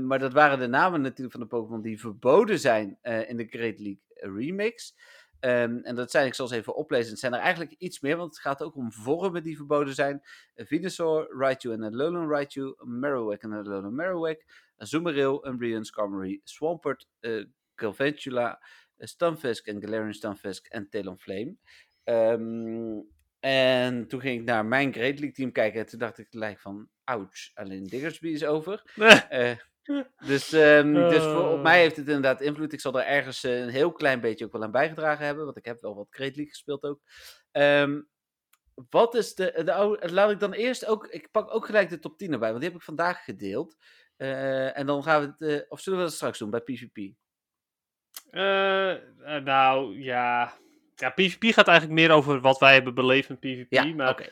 Maar dat waren de namen natuurlijk van de Pokémon die verboden zijn in de Great League Remix. Ehm, en dat zijn, ik zal ze even oplezen, het zijn er eigenlijk iets meer, want het gaat ook om vormen die verboden zijn. Venusaur, Raichu en Alolan Raichu, Marowak en Alolan Marowak, Azumarill, Umbreon, Skarmory, Swampert, Galvantula, Stunfisk en Galarian Stunfisk en Talonflame. Ehm en toen ging ik naar mijn Great League team kijken en toen dacht ik gelijk van, ouch, alleen Diggersby is over. Eh, dus ehm, dus voor, op Oh. mij heeft het inderdaad invloed. Ik zal er ergens eh, een heel klein beetje ook wel aan bijgedragen hebben, want ik heb wel wat Great League gespeeld ook. Ehm, wat is de, de oude- Laat ik dan eerst ook. Ik pak ook gelijk de top 10 erbij, want die heb ik vandaag gedeeld. Eh, en dan gaan we het. of zullen we dat straks doen bij PvP? Eh, eh, nou, ja. Ja, PvP gaat eigenlijk meer over wat wij hebben beleefd met PvP. Ja, maar oké.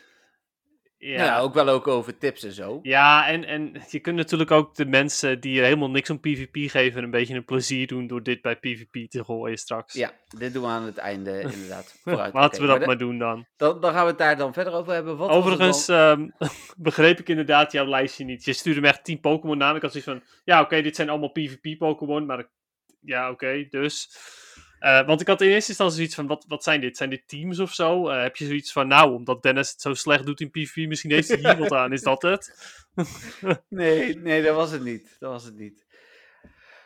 ja, Nou ook wel ook over tips en zo. Ja, en, en je kunt natuurlijk ook de mensen die er helemaal niks om PvP geven een beetje een plezier doen door dit bij PvP te gooien straks. Ja, dit doen we aan het einde inderdaad. Vooruit. Laten we dat maar maar doen dan. Dan, dan gaan we het daar dan verder over hebben. Wat Overigens ehm, begreep ik inderdaad jouw lijstje niet. Je stuurde me echt 10 Pokémon namen. Ik had zoiets van, ja oké, dit zijn allemaal PvP Pokémon, maar ik- ja oké, dus... Eh, want ik had in eerste instantie zoiets van, wat, wat zijn dit? Zijn dit teams of zo? Eh, heb je zoiets van, nou, omdat Dennis het zo slecht doet in PvP, misschien heeft hij hier wat aan. Is dat het? Nee, nee, dat was het niet. Dat was het niet.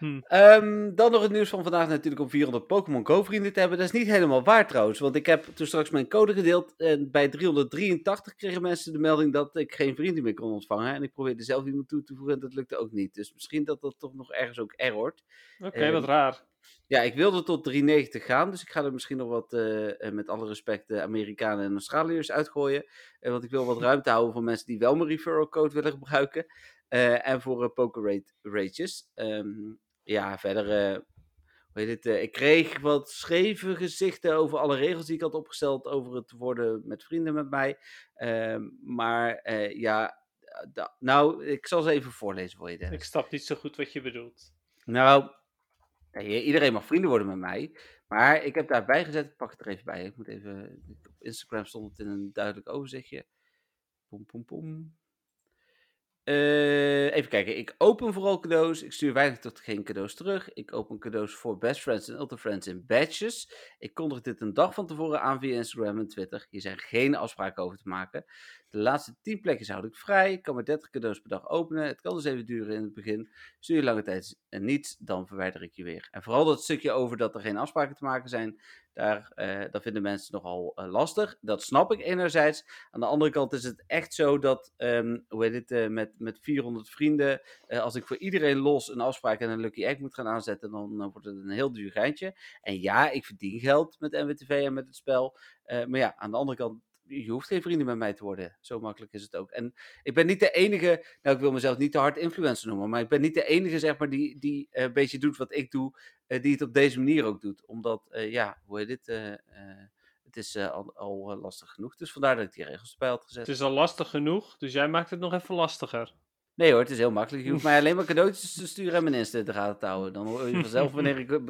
Hm. Ehm, dan nog het nieuws van vandaag natuurlijk om 400 Pokémon Go vrienden te hebben. Dat is niet helemaal waar trouwens, want ik heb toen straks mijn code gedeeld en bij 383 kregen mensen de melding dat ik geen vrienden meer kon ontvangen. En ik probeerde zelf iemand toe te voegen en dat lukte ook niet. Dus misschien dat dat toch nog ergens ook errort. Oké, Ehm, wat raar. Ja, ik wilde tot 390 gaan, dus ik ga er misschien nog wat, eh, eh, met alle respect, de Amerikanen en Australiërs uitgooien. Eh, want ik wil wat ruimte houden voor mensen die wel mijn referral code willen gebruiken. En voor uh, poker rate, rates. Ehm, ja, verder, eh, hoe heet het, eh, ik kreeg wat scheve gezichten over alle regels die ik had opgesteld over het worden met vrienden met mij. Ehm, maar eh, ja, nou, ik zal ze even voorlezen voor je, Dennis. Ik snap niet zo goed wat je bedoelt. Nou, iedereen mag vrienden worden met mij. Maar ik heb daarbij gezet, ik pak het er even bij. Ik moet even, op Instagram stond het in een duidelijk overzichtje. Poem, poem, poem. Eh, even kijken, ik open vooral cadeaus. Ik stuur weinig tot geen cadeaus terug. Ik open cadeaus voor best friends en ultra friends in badges. Ik kondig dit een dag van tevoren aan via Instagram en Twitter. Hier zijn geen afspraken over te maken. De laatste 10 plekjes houd ik vrij. Ik kan maar 30 cadeaus per dag openen. Het kan dus even duren in het begin. Stuur je lange tijd en niet, dan verwijder ik je weer. En vooral dat stukje over dat er geen afspraken te maken zijn, daar, eh, dat vinden mensen nogal eh, lastig. Dat snap ik enerzijds. Aan de andere kant is het echt zo dat, ehm, hoe heet het, eh, met, met 400 vrienden, eh, als ik voor iedereen los een afspraak en een Lucky Egg moet gaan aanzetten, dan, dan wordt het een heel duur geintje. En ja, ik verdien geld met NWTV en met het spel. Eh, maar ja, aan de andere kant, je hoeft geen vrienden met mij te worden. Zo makkelijk is het ook. En ik ben niet de enige, nou ik wil mezelf niet te hard influencer noemen, maar ik ben niet de enige zeg maar die, die eh, een beetje doet wat ik doe, eh, die het op deze manier ook doet. Omdat, eh, ja, hoe heet dit, het is al, al lastig genoeg. Dus vandaar dat ik die regels erbij had gezet. Het is al lastig genoeg, dus jij maakt het nog even lastiger. Nee hoor, het is heel makkelijk. Je hoeft mij alleen maar cadeautjes te sturen en mijn Insta in de gaten te houden. Dan hoor je vanzelf wanneer ik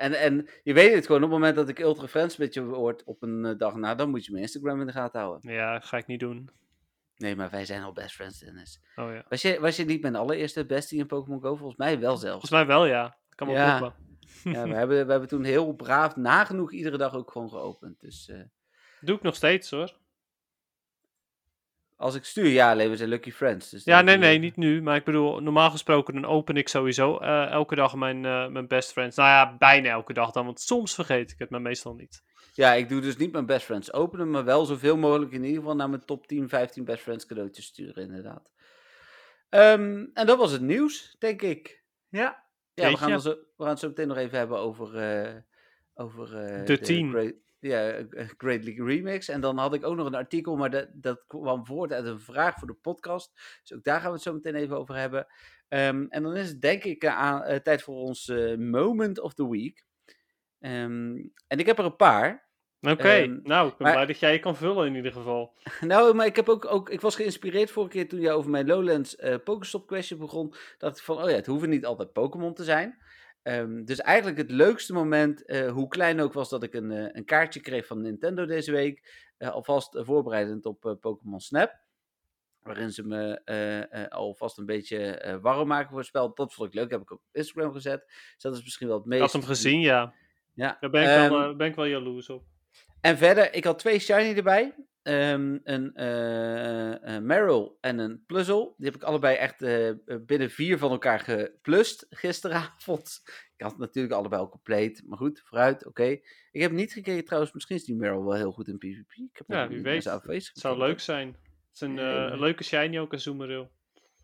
En, en je weet het gewoon, op het moment dat ik Ultra Friends met je word op een eh, dag na, dan moet je mijn Instagram in de gaten houden. Ja, ga ik niet doen. Nee, maar wij zijn al best friends, Dennis. Oh ja. Was je, was je niet mijn allereerste bestie in Pokémon Go? Volgens mij wel zelfs. Volgens mij wel, ja. Kan wel Ja. kloppen. Ja, we, hebben, we hebben toen heel braaf, nagenoeg iedere dag ook gewoon geopend. Dus eh, Doe ik nog steeds hoor. Als ik stuur, ja, alleen we zijn lucky friends. Dus Ja, nee, nee, niet nu. Maar ik bedoel, normaal gesproken dan open ik sowieso eh, elke dag mijn, eh, mijn best friends. Nou ja, bijna elke dag dan, want soms vergeet ik het, maar meestal niet. Ja, ik doe dus niet mijn best friends openen, maar wel zoveel mogelijk in ieder geval naar mijn top 10, 15 best friends cadeautjes sturen, inderdaad. Ehm, en dat was het nieuws, denk ik. Ja, ja we, gaan zo, we gaan het zo meteen nog even hebben over, eh, over eh, De 10. Ja, eh, Great League Remix. En dan had ik ook nog een artikel, maar dat, dat kwam voort uit een vraag voor de podcast. Dus ook daar gaan we het zo meteen even over hebben. Ehm, en dan is het denk ik eh, aan, eh, tijd voor ons eh, Moment of the Week. Ehm, en ik heb er een paar. Oké, Ehm, nou, ik ben maar- blij dat jij je kan vullen in ieder geval. Nou, maar ik, heb ook, ook, ik was geïnspireerd vorige keer toen je over mijn Lowlands eh Pokestop question begon. Dacht ik van, oh ja, het hoeven niet altijd Pokémon te zijn. Ehm, dus eigenlijk het leukste moment, eh, hoe klein ook was, dat ik een, eh, een kaartje kreeg van Nintendo deze week. eh, alvast voorbereidend op Pokémon Snap. Waarin ze me alvast een beetje warm maken voor het spel. Dat vond ik leuk, heb ik op Instagram gezet. Dus dat is misschien wel het Ik meest... had hem gezien, ja. Ja. Daar ben ik, Ehm, wel, eh, ben ik wel jaloers op. En verder, ik had twee shiny erbij. Ehm, een eh eh, Meryl en een Puzzle. Die heb ik allebei echt eh, binnen vier van elkaar geplust gisteravond. Ik had natuurlijk allebei al compleet. Maar goed, vooruit, oké. Ik heb niet gekeken trouwens, misschien is die Meryl wel heel goed in PvP. Ik heb Ja, wie weet. zijn Het zou leuk zijn. Het is een, Nee, eh, maar- een leuke shiny ook, een Zoomeril.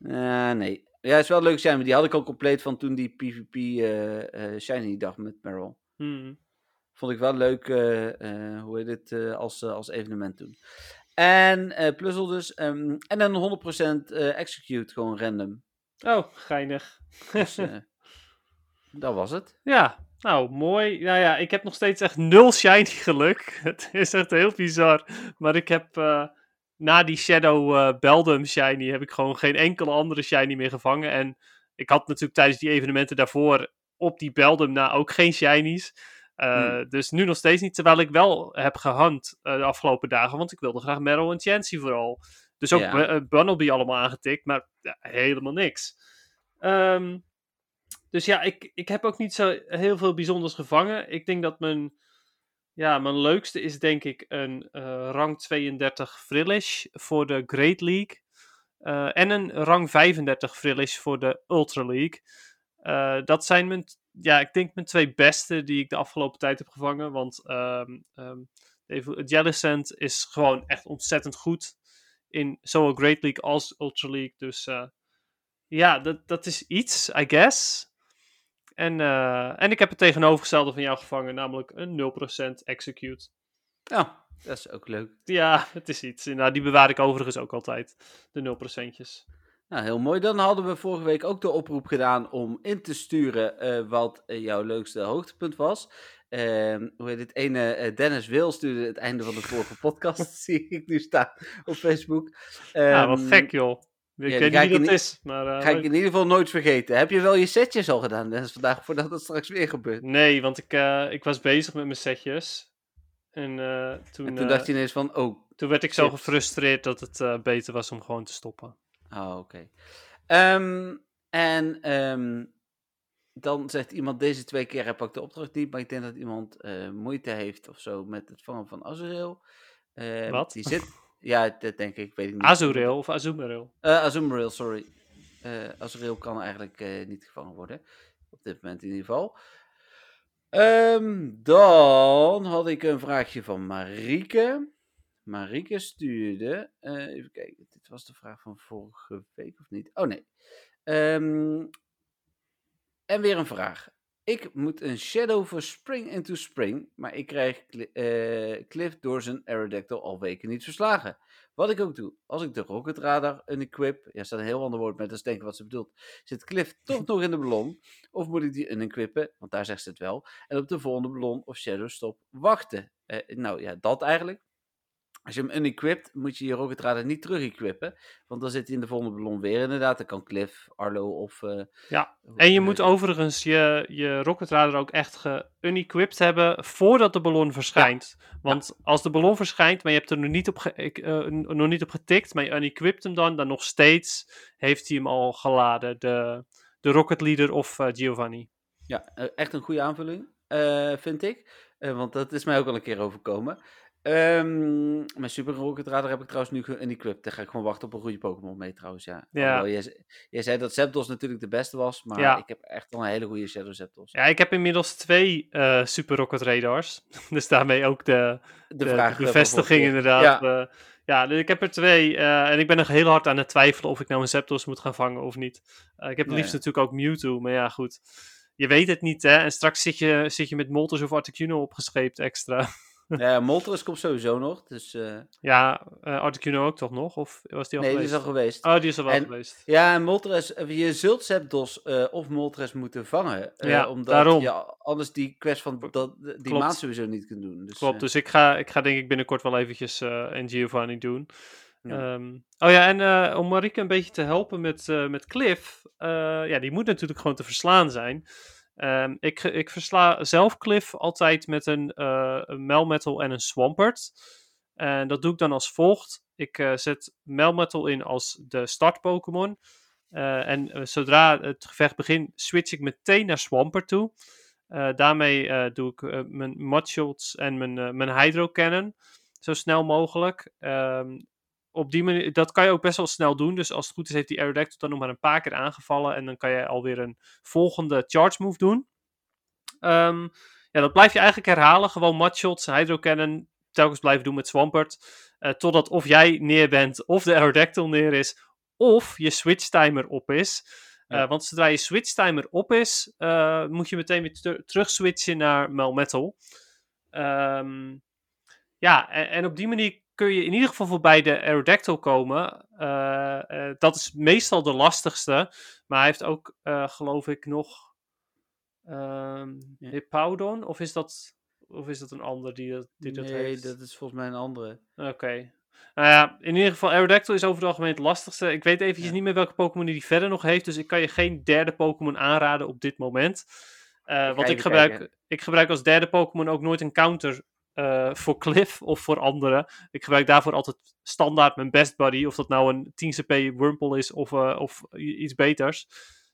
Eh, nee. Ja, het is wel leuk shiny, maar die had ik al compleet van toen die PvP eh, eh, shiny dag met Meryl. Hmm. Vond ik wel leuk, eh, eh, hoe heet het, eh, als, als evenement doen. En Puzzle dus. ehm, en dan 100% eh, execute, gewoon random. Oh, geinig. Dus dat was het. Ja, nou, mooi. Nou ja, ik heb nog steeds echt nul shiny geluk. Het is echt heel bizar. Maar ik heb na die Shadow Beldum shiny heb ik gewoon geen enkele andere shiny meer gevangen. En ik had natuurlijk tijdens die evenementen daarvoor op die Beldum na ook geen shinies. Eh, Hmm. Dus nu nog steeds niet, terwijl ik wel heb gehunt eh, de afgelopen dagen. Want ik wilde graag Meryl en Chansey vooral. Dus ook Ja. Bu- eh, Bunnelby allemaal aangetikt, maar ja, helemaal niks. Ehm, dus ja, ik, ik heb ook niet zo heel veel bijzonders gevangen. Ik denk dat mijn, ja, mijn leukste is denk ik een rang 32 Frillish voor de Great League. En een rang 35 Frillish voor de Ultra League. Dat zijn mijn, ja, ik denk mijn twee beste die ik de afgelopen tijd heb gevangen. Want ehm, even, Jellicent is gewoon echt ontzettend goed in zowel Great League als Ultra League. Dus eh, ja, dat, dat is iets, I guess. En, eh, en ik heb het tegenovergestelde van jou gevangen, namelijk een 0% execute. Oh, dat is ook leuk. Ja, het is iets. Nou, die bewaar ik overigens ook altijd, de 0%'tjes. Nou, heel mooi. Dan hadden we vorige week ook de oproep gedaan om in te sturen eh, wat eh, jouw leukste hoogtepunt was. Ehm, hoe heet het? Ene eh, Dennis Wil stuurde het einde van de vorige podcast, zie ik nu staan op Facebook. ja, wat Ehm, gek joh. Ik weet niet wie dat is, maar... Ga ik in ieder geval nooit vergeten. Heb je wel je setjes al gedaan, Dennis, vandaag, voordat het straks weer gebeurt? Nee, want ik, ik was bezig met mijn setjes. En toen, En toen dacht je ineens van, oh, toen werd ik zo shit. gefrustreerd dat het beter was om gewoon te stoppen. Oh, oké. Ehm, en ehm, dan zegt iemand deze twee keer, hij pakt de opdracht niet, maar ik denk dat iemand eh, moeite heeft of zo met het vangen van Azuril. Ehm, Wat? Die zit, ja, dat denk ik, weet ik niet. Azuril of Azumarill? Eh Azumarill, sorry. Azuril kan eigenlijk niet gevangen worden. Op dit moment in ieder geval. Dan had ik een vraagje van Marieke. Marieke stuurde. eh, even kijken, dit was de vraag van vorige week of niet? Oh nee. Ehm, en weer een vraag. Ik moet een Shadow voor Spring into Spring, maar ik krijg eh, Cliff door zijn Aerodactyl al weken niet verslagen. Wat ik ook doe, als ik de Rocket Radar unequip, ja, staat een heel ander woord, maar dat is denk ik wat ze bedoelt, zit Cliff toch nog in de ballon, of moet ik die unequippen, want daar zegt ze het wel, en op de volgende ballon of Shadow Stop wachten. Eh, nou ja, dat eigenlijk. Als je hem unequipt, moet je je Rocket Radar niet terug equippen. Want dan zit hij in de volgende ballon weer. Inderdaad, dan kan Cliff, Arlo of... Uh, ja, en je moet overigens je, je Rocket Radar ook echt ge-unequipped hebben voordat de ballon verschijnt. Want als de ballon verschijnt, maar je hebt er nog niet op, uh, nog niet op getikt, maar je unequipt hem dan, dan nog steeds heeft hij hem al geladen. De, de Rocket Leader of uh, Giovanni. Ja, echt een goede aanvulling, vind ik. want dat is mij ook al een keer overkomen. Um, mijn Super Rocket Radar heb ik trouwens nu geëquipt. Daar ga ik gewoon wachten op een goede Pokémon mee trouwens, ja. ja. Jij, jij, zei dat Zapdos natuurlijk de beste was, maar ja. ik heb echt al een hele goede Shadow Zapdos. Ja, ik heb inmiddels twee uh, Super Rocket Radars. dus daarmee ook de, de, de, vraag, de bevestiging inderdaad. Ja. Uh, ja, dus ik heb er twee. Uh, en ik ben nog heel hard aan het twijfelen of ik nou een Zapdos moet gaan vangen of niet. ik heb het liefst natuurlijk ook Mewtwo, maar ja, goed. Je weet het niet, hè. En straks zit je, zit je met Moltres of Articuno opgescheept extra. Ja, Moltres komt sowieso nog. Dus, uh... Ja, uh, Articuno ook toch nog? Of was die al nee, geweest? die is al geweest. Oh, die is al wel geweest. Ja, en Moltres, je zult Zapdos uh, of Moltres moeten vangen. ja, omdat daarom. je anders die quest van dat, die maand sowieso niet kunt doen. Dus, Klopt, dus ik ga, ik ga denk ik binnenkort wel eventjes in Giovanni doen. Ja. Um, oh ja, en om Marike een beetje te helpen met, met Cliff. ja, die moet natuurlijk gewoon te verslaan zijn. Um, ik, ik versla zelf Cliff altijd met een, uh, een Melmetal en een Swampert. En dat doe ik dan als volgt. Ik uh, zet Melmetal in als de start Pokémon. Uh, en zodra het gevecht begint, switch ik meteen naar Swampert toe. daarmee doe ik mijn Mudshots en mijn, mijn Hydro Cannon zo snel mogelijk. Um, op die manier, dat kan je ook best wel snel doen. Dus als het goed is, heeft die Aerodactyl dan nog maar een paar keer aangevallen. En dan kan je alweer een volgende charge move doen. Um, ja, dat blijf je eigenlijk herhalen. Gewoon Mudshots, Hydro Cannon, telkens blijven doen met Swampert. Uh, totdat of jij neer bent, of de Aerodactyl neer is, of je switch timer op is. Uh, Want zodra je switch timer op is, uh, moet je meteen weer terug switchen naar Melmetal. Um, ja, en, en, op die manier kun je in ieder geval voorbij de Aerodactyl komen. Uh, uh, dat is meestal de lastigste. Maar hij heeft ook, uh, geloof ik, nog um, ja. Hippowdon. Of is dat, of is dat een ander die dat, die dat nee, heeft? dat is volgens mij een andere. Oké. Okay. Nou ja, in ieder geval, Aerodactyl is over het algemeen het lastigste. Ik weet eventjes ja. niet meer welke Pokémon die verder nog heeft. Dus ik kan je geen derde Pokémon aanraden op dit moment. Want ik gebruik, ik gebruik als derde Pokémon ook nooit een counter uh, voor Cliff of voor anderen. Ik gebruik daarvoor altijd standaard mijn best buddy. Of dat nou een 10 CP Wurmple is of, uh, of iets beters.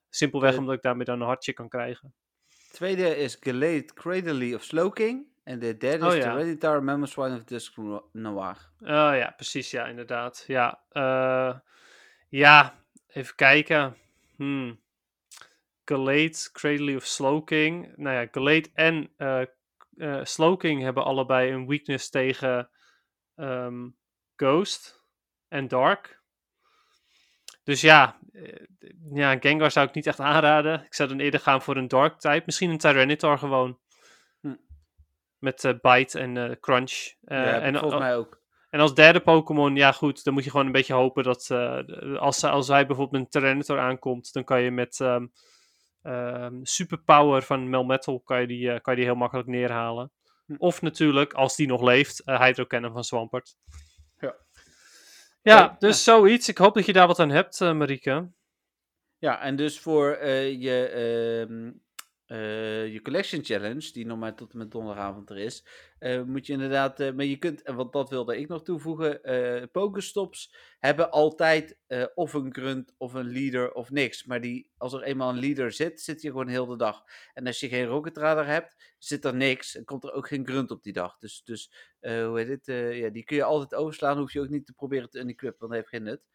Simpelweg omdat ik daarmee dan een hartje kan krijgen. Tweede is Gelate Cradley of Slowking. En de derde oh, is ja. de Redditar Mammoth of Dusk Noir. Oh ja, precies. Ja, inderdaad. Ja, uh, ja even kijken. Hmm. Galate, Cradley of Slowking. Nou ja, Galate en uh, uh, Slowking hebben allebei een weakness tegen um, Ghost en Dark. Dus ja, uh, ja, Gengar zou ik niet echt aanraden. Ik zou dan eerder gaan voor een Dark type. Misschien een Tyranitar gewoon. Hm. Met uh, Bite en Crunch. ja, en, volgens mij ook. En als derde Pokémon, ja goed, dan moet je gewoon een beetje hopen dat als, als hij bijvoorbeeld met een Tyranitar aankomt, dan kan je met um, um, superpower van Melmetal kan je, die, uh, kan je die heel makkelijk neerhalen. Hm. Of natuurlijk, als die nog leeft, uh, Hydro Cannon van Swampert. Ja. Ja, dus ja. zoiets. Ik hoop dat je daar wat aan hebt, Marieke. Ja, en dus voor je ehm, je Collection Challenge, die nog maar tot en met donderdagavond er is, uh, moet je inderdaad, uh, maar je kunt, want dat wilde ik nog toevoegen, Pokestops hebben altijd of een grunt of een leader of niks. Maar die, als er eenmaal een leader zit, zit je gewoon heel de dag. En als je geen Rocket Radar hebt, zit er niks en komt er ook geen grunt op die dag. Dus, dus hoe heet het, ja, die kun je altijd overslaan, hoef je ook niet te proberen te unequippen, want dat heeft geen nut.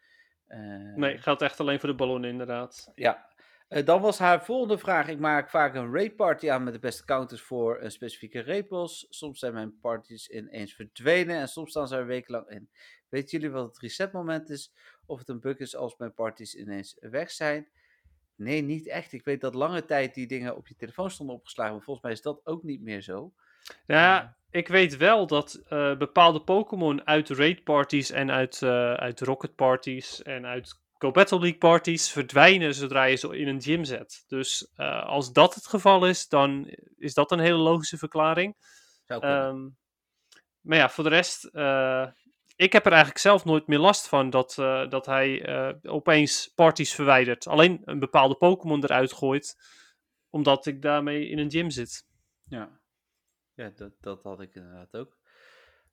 nee, geldt echt alleen voor de ballon inderdaad. Ja, uh, dan was haar volgende vraag. Ik maak vaak een raid party aan met de beste counters voor een specifieke repos. Soms zijn mijn parties ineens verdwenen en soms staan ze er wekenlang in. Weten jullie wat het resetmoment is? Of het een bug is als mijn parties ineens weg zijn? Nee, niet echt. Ik weet dat lange tijd die dingen op je telefoon stonden opgeslagen. Maar volgens mij is dat ook niet meer zo. Ja, ik weet wel dat uh, bepaalde Pokémon uit raid parties en uit, uh, uit rocket parties en uit Go Battle League parties verdwijnen zodra je ze in een gym zet. Dus uh, als dat het geval is, dan is dat een hele logische verklaring. Um, maar ja, voor de rest, uh, ik heb er eigenlijk zelf nooit meer last van dat, eh, dat hij eh, opeens parties verwijdert. Alleen een bepaalde Pokémon eruit gooit, omdat ik daarmee in een gym zit. Ja, ja dat, dat had ik inderdaad ook.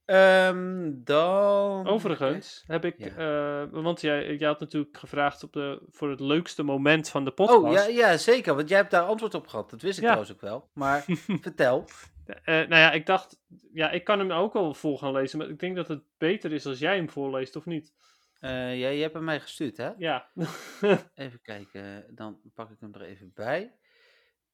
Ehm, dan... Overigens heb ik, Ja. eh, want jij, jij had natuurlijk gevraagd op de, voor het leukste moment van de podcast. Oh, ja, ja, zeker. Want jij hebt daar antwoord op gehad. Dat wist ik Ja. trouwens ook wel. Maar vertel. Eh, nou ja, ik dacht, ja, ik kan hem ook wel vol gaan lezen, maar ik denk dat het beter is als jij hem voorleest, of niet? Ja, je hebt hem mij gestuurd, hè? Ja. Even kijken. Dan pak ik hem er even bij.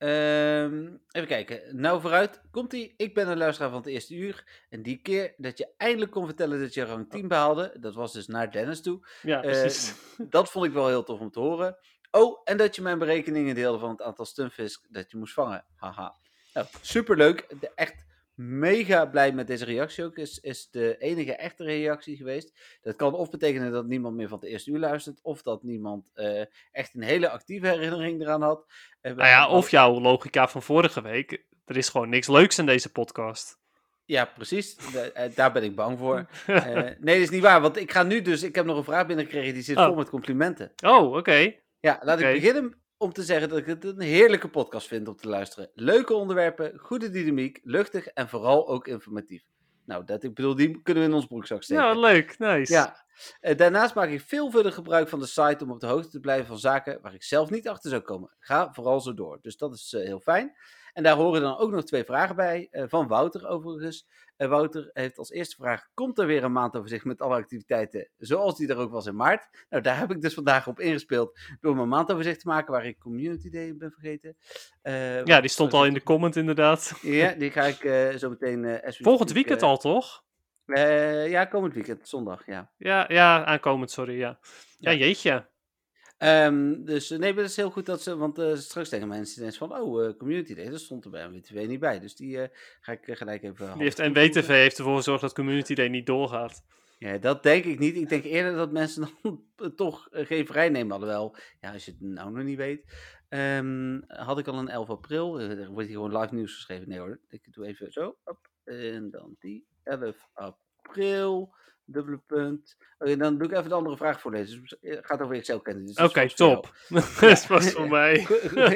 Ehm, even kijken. Nou, vooruit. Komt-ie. Ik ben een luisteraar van het eerste uur. En die keer dat je eindelijk kon vertellen dat je rang 10 behaalde, dat was dus naar Dennis toe. ja, Eh, precies. dat vond ik wel heel tof om te horen. Oh, en dat je mijn berekeningen deelde van het aantal stunfisk dat je moest vangen. Haha. Nou, superleuk. De- Echt mega blij met deze reactie ook. Is, is de enige echte reactie geweest. Dat kan of betekenen dat niemand meer van het eerste uur luistert. Of dat niemand eh, echt een hele actieve herinnering eraan had. Eh, Nou ja, of jouw logica van vorige week. Er is gewoon niks leuks in deze podcast. Ja, precies. Eh, daar ben ik bang voor. Nee, dat is niet waar. Want ik ga nu dus... Ik heb nog een vraag binnengekregen die zit Oh. vol met complimenten. oh, oké. Ja, laat ik beginnen om te zeggen dat ik het een heerlijke podcast vind om te luisteren. Leuke onderwerpen, goede dynamiek, luchtig en vooral ook informatief. Nou, dat, ik bedoel, die kunnen we in ons broekzak steken. Ja, leuk. Nice. Ja. Eh, daarnaast maak ik veelvuldig gebruik van de site om op de hoogte te blijven van zaken waar ik zelf niet achter zou komen. Ga vooral zo door. Dus dat is eh, heel fijn. En daar horen dan ook nog twee vragen bij, eh, van Wouter overigens. Wouter heeft als eerste vraag, komt er weer een maandoverzicht met alle activiteiten zoals die er ook was in maart? Nou, daar heb ik dus vandaag op ingespeeld door mijn maandoverzicht te maken waar ik Community Day ben vergeten. Eh, Ja, die stond al in de comment inderdaad. Ja, die ga ik eh, zo meteen... we Volgend weekend al, toch? ja, komend weekend, zondag, ja. Ja, ja aankomend, sorry. Ja, ja Ja. jeetje. Ehm, dus eh, nee, maar dat is heel goed dat ze, want eh, straks tegen mensen ineens van, oh, eh, Community Day, dat stond er bij MWTV niet bij. Dus die ga ik gelijk even... Die heeft toevoegen. heeft ervoor gezorgd dat Community Day niet doorgaat. Ja, dat denk ik niet. Ik denk eerder dat mensen dan toch geen vrij nemen. Alhoewel, ja, als je het nou nog niet weet. Ehm, had ik al een 11 april. Er wordt hier gewoon live nieuws geschreven. Nee hoor, ik doe even zo. Hop, en dan die 11 april. Dubbele punt. Dan doe ik even de andere vraag voorlezen. Dus, eh, Het gaat over Excel kennen. Dus Oké, top. Dat was voor mij.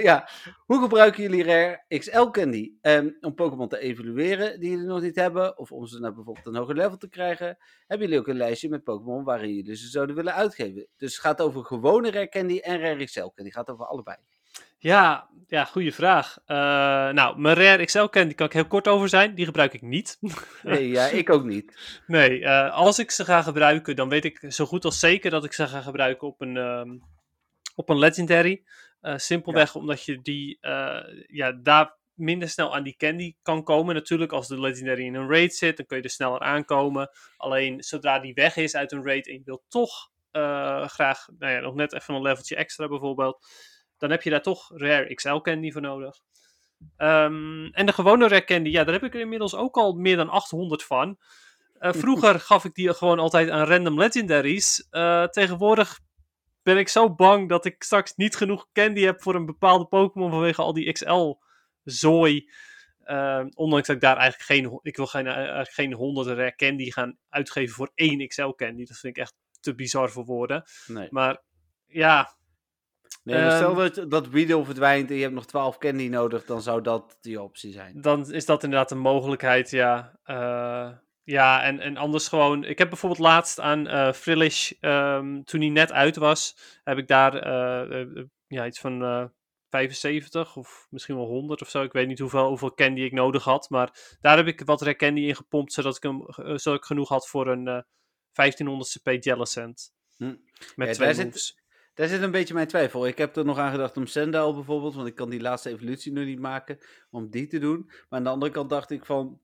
ja. Hoe gebruiken jullie Rare XL Candy? Ehm, om Pokémon te evalueren die jullie nog niet hebben, of om ze naar bijvoorbeeld een hoger level te krijgen, hebben jullie ook een lijstje met Pokémon waarin jullie ze zouden willen uitgeven. Dus het gaat over gewone Rare Candy en Rare XL Candy. Het gaat over allebei. Ja, ja, goede vraag. Eh, nou, mijn Rare XL Candy kan ik heel kort over zijn. Die gebruik ik niet. Nee, ja, ik ook niet. Nee, eh, als ik ze ga gebruiken, dan weet ik zo goed als zeker dat ik ze ga gebruiken op een, ehm, op een Legendary. Eh, simpelweg omdat je die, ja, daar minder snel aan die candy kan komen. Natuurlijk, als de Legendary in een raid zit, dan kun je er sneller aankomen. Alleen, zodra die weg is uit een raid en je wilt toch graag, nou ja, nog net even een leveltje extra bijvoorbeeld, dan heb je daar toch Rare XL Candy voor nodig. Ehm, en de gewone Rare Candy, ja, daar heb ik er inmiddels ook al meer dan 800 van. Eh, vroeger gaf ik die gewoon altijd aan random legendaries. Eh, tegenwoordig ben ik zo bang dat ik straks niet genoeg candy heb voor een bepaalde Pokémon vanwege al die XL-zooi. Ehm, ondanks dat ik daar eigenlijk geen, ik wil geen, eh, eigenlijk geen honderden rare candy gaan uitgeven voor één XL-candy. Dat vind ik echt te bizar voor woorden. Nee. Maar ja, nee maar stel Ehm, dat, dat Weedle verdwijnt en je hebt nog 12 Candy nodig, dan zou dat die optie zijn. dan is dat inderdaad een mogelijkheid, ja. Eh, ja, en, en anders gewoon... Ik heb bijvoorbeeld laatst aan eh Frillish, ehm, toen hij net uit was, heb ik daar eh, ja, iets van eh 75 of misschien wel 100 of zo. Ik weet niet hoeveel, hoeveel candy ik nodig had, maar daar heb ik wat rare candy in gepompt, zodat ik, hem, zodat ik genoeg had voor een eh 1500 CP Jellicent. Hm. Met Ja, twee daar zit- moves. Daar zit een beetje mijn twijfel. Ik heb er nog aan gedacht om Sendal bijvoorbeeld, want ik kan die laatste evolutie nu niet maken, om die te doen. Maar aan de andere kant dacht ik van,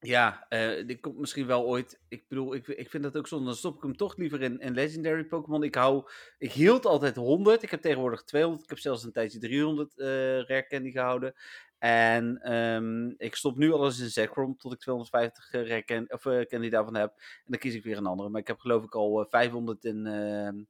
ja, eh die komt misschien wel ooit. Ik bedoel, ik, ik vind dat ook zonde. Dan stop ik hem toch liever in, in Legendary Pokémon. Ik hou, ik hield altijd 100. Ik heb tegenwoordig 200. Ik heb zelfs een tijdje 300 eh Rare Candy gehouden. En ehm, ik stop nu alles in Zekrom tot ik 250 uh, Rare Can- of, eh, Candy daarvan heb. En dan kies ik weer een andere. Maar ik heb geloof ik al eh, 500 in, ehm, eh,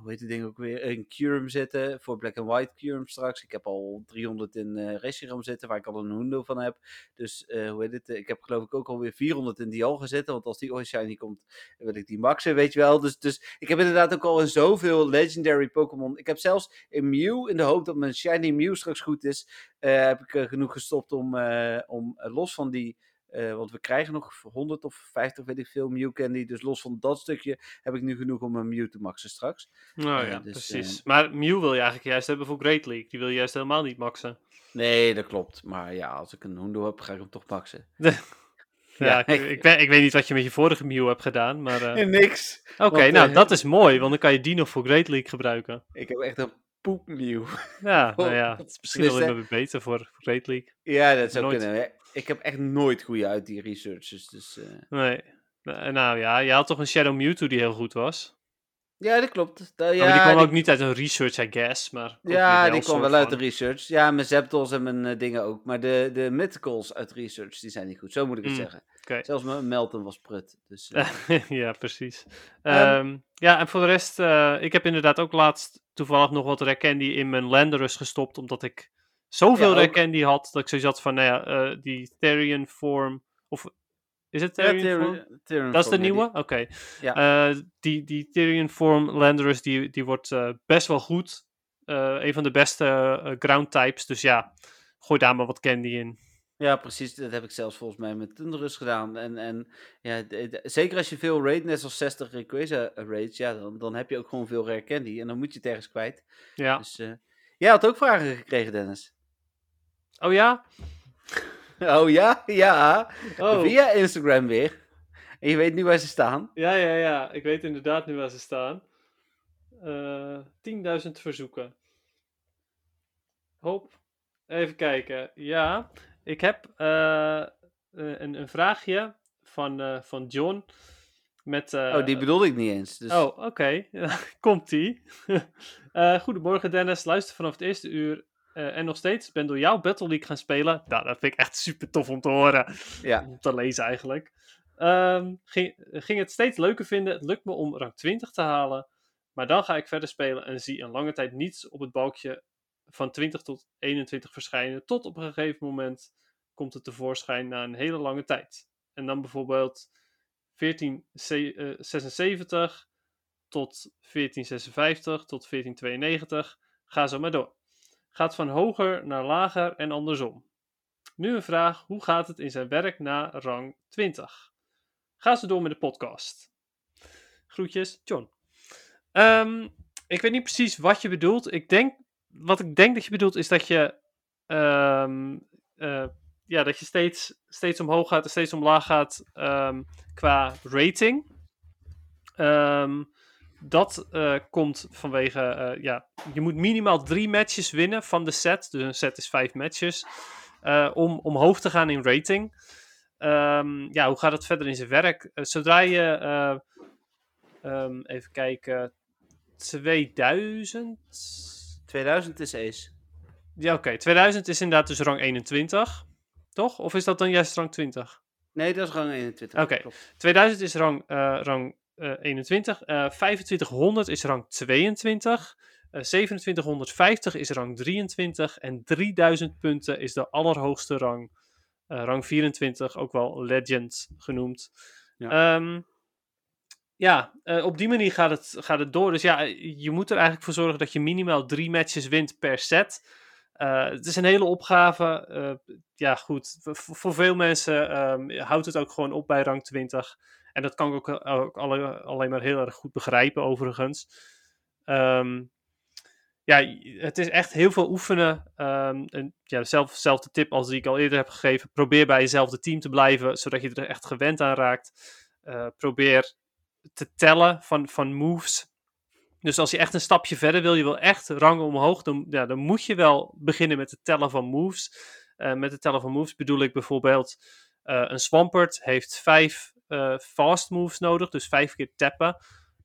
hoe heet die ding ook weer, een Curum zitten, voor Black and White Curum straks. Ik heb al 300 in uh, Reshiram zitten, waar ik al een Hundo van heb. Dus uh, hoe heet het, ik heb geloof ik ook alweer 400 in Dialga zitten, want als die Oil Shiny komt, wil ik die maxen, weet je wel. Dus, dus ik heb inderdaad ook al in zoveel Legendary Pokémon. Ik heb zelfs in Mew, in de hoop dat mijn Shiny Mew straks goed is, heb ik genoeg gestopt om, om los van die uh, want we krijgen nog 100 of 50, weet ik veel, Mew Candy. Dus los van dat stukje heb ik nu genoeg om een Mew te maxen straks. Nou ja, dus, precies. Uh, maar Mew wil je eigenlijk juist hebben voor Great League. Die wil je juist helemaal niet maxen. Nee, dat klopt. Maar ja, als ik een Hundo heb, ga ik hem toch maxen. ja, ik, ik, weet, ik, weet, niet wat je met je vorige Mew hebt gedaan, maar... Uh... Niks. Oké, nou, dat is mooi, want dan kan je die nog voor Great League gebruiken. Ik heb echt een poepnieuw. Ja, nou ja, het is misschien wel even beter voor, voor Great League. Ja, dat zou kunnen ik heb echt nooit goede uit die researches. Dus, uh... Nee. Nou ja, je had toch een Shadow Mewtwo die heel goed was? Ja, dat klopt. Da, ja, maar die kwam ook niet uit een research, I guess. Maar ja, die kwam wel uit de research. Ja, mijn Zapdos en mijn uh, dingen ook. Maar de, de Mythicals uit research, die zijn niet goed. Zo moet ik het mm, zeggen. Okay. Zelfs mijn Melton was prut. Dus, uh... ja, precies. Um, um, ja, en voor de rest, ik heb inderdaad ook laatst toevallig nog wat Rare Candy in mijn Landorus gestopt. Omdat ik zoveel ja, die had, dat ik zoiets had van, nou ja, uh, die Therian Form, of is het Therian? Therian dat is de nieuwe? Oké. Okay. Ja. Uh, die, die Therian Form Landorus, die, die wordt uh, best wel goed. een van de beste ground types, dus ja, gooi daar maar wat candy in. Ja, precies. Dat heb ik zelfs volgens mij met Thunderus gedaan. En, en ja, zeker als je veel raid, net zoals 60 Rayquaza raids, ja, dan, dan heb je ook gewoon veel rare candy. En dan moet je het ergens kwijt. Ja. Dus, jij had ook vragen gekregen, Dennis. Oh ja? Oh ja? Ja. Oh. Via Instagram weer. En je weet nu waar ze staan. Ja, ja, ja. Ik weet inderdaad nu waar ze staan. Uh, eh, 10.000 verzoeken. Hop. Even kijken. Ja, ik heb uh, een, een, vraagje van, uh, van John. Met, oh, die bedoelde ik niet eens. Dus... Oh, oké. Okay. Komt-ie. goedemorgen Dennis. Luister vanaf het eerste uur uh, en nog steeds ben door jou Battle League gaan spelen. Nou, dat vind ik echt super tof om te horen. Ja. Om te lezen eigenlijk. Um, ging, ging het steeds leuker vinden. Het lukt me om rang 20 te halen. Maar dan ga ik verder spelen en zie een lange tijd niets op het balkje van 20 tot 21 verschijnen. Tot op een gegeven moment komt het tevoorschijn na een hele lange tijd. En dan bijvoorbeeld 1476 eh, tot 1456 tot 1492. Ga zo maar door gaat van hoger naar lager en andersom. Nu een vraag: hoe gaat het in zijn werk na rang 20? Ga ze door met de podcast. Groetjes, John. Um, ik weet niet precies wat je bedoelt. Ik denk, wat ik denk dat je bedoelt is dat je, um, uh, ja, dat je steeds, steeds omhoog gaat en steeds omlaag gaat um, qua rating. Um, dat uh, komt vanwege, uh, ja, je moet minimaal drie matches winnen van de set. Dus een set is vijf matches. Uh, om omhoog te gaan in rating. Um, ja, hoe gaat het verder in zijn werk? zodra je, um, even kijken, 2000? 2000 is ace. Ja, oké. Okay. 2000 is inderdaad dus rang 21. Toch? Of is dat dan juist rang 20? Nee, dat is rang 21. Oké. Okay. 2000 is rang, rang 21. Uh, 2500 is rang 22. Uh, 2750 is rang 23. En 3000 punten is de allerhoogste rang. Rang 24, ook wel Legend genoemd. Ja, um, ja uh, op die manier gaat het, gaat het door. Dus ja, je moet er eigenlijk voor zorgen dat je minimaal drie matches wint per set. Uh, het is een hele opgave. Uh, ja, goed. V voor veel mensen um, houdt het ook gewoon op bij rang 20. En dat kan ik ook, ook alle, alleen maar heel erg goed begrijpen, overigens. Um, ja, het is echt heel veel oefenen. Um, ja, zelf, zelfde tip als die ik al eerder heb gegeven. Probeer bij jezelfde team te blijven, zodat je er echt gewend aan raakt. Uh, probeer te tellen van, van moves. Dus als je echt een stapje verder wil, je wil echt rangen omhoog, dan, ja, dan moet je wel beginnen met het tellen van moves. Uh, met het tellen van moves bedoel ik bijvoorbeeld een Swampert heeft vijf uh, fast moves nodig, dus vijf keer tappen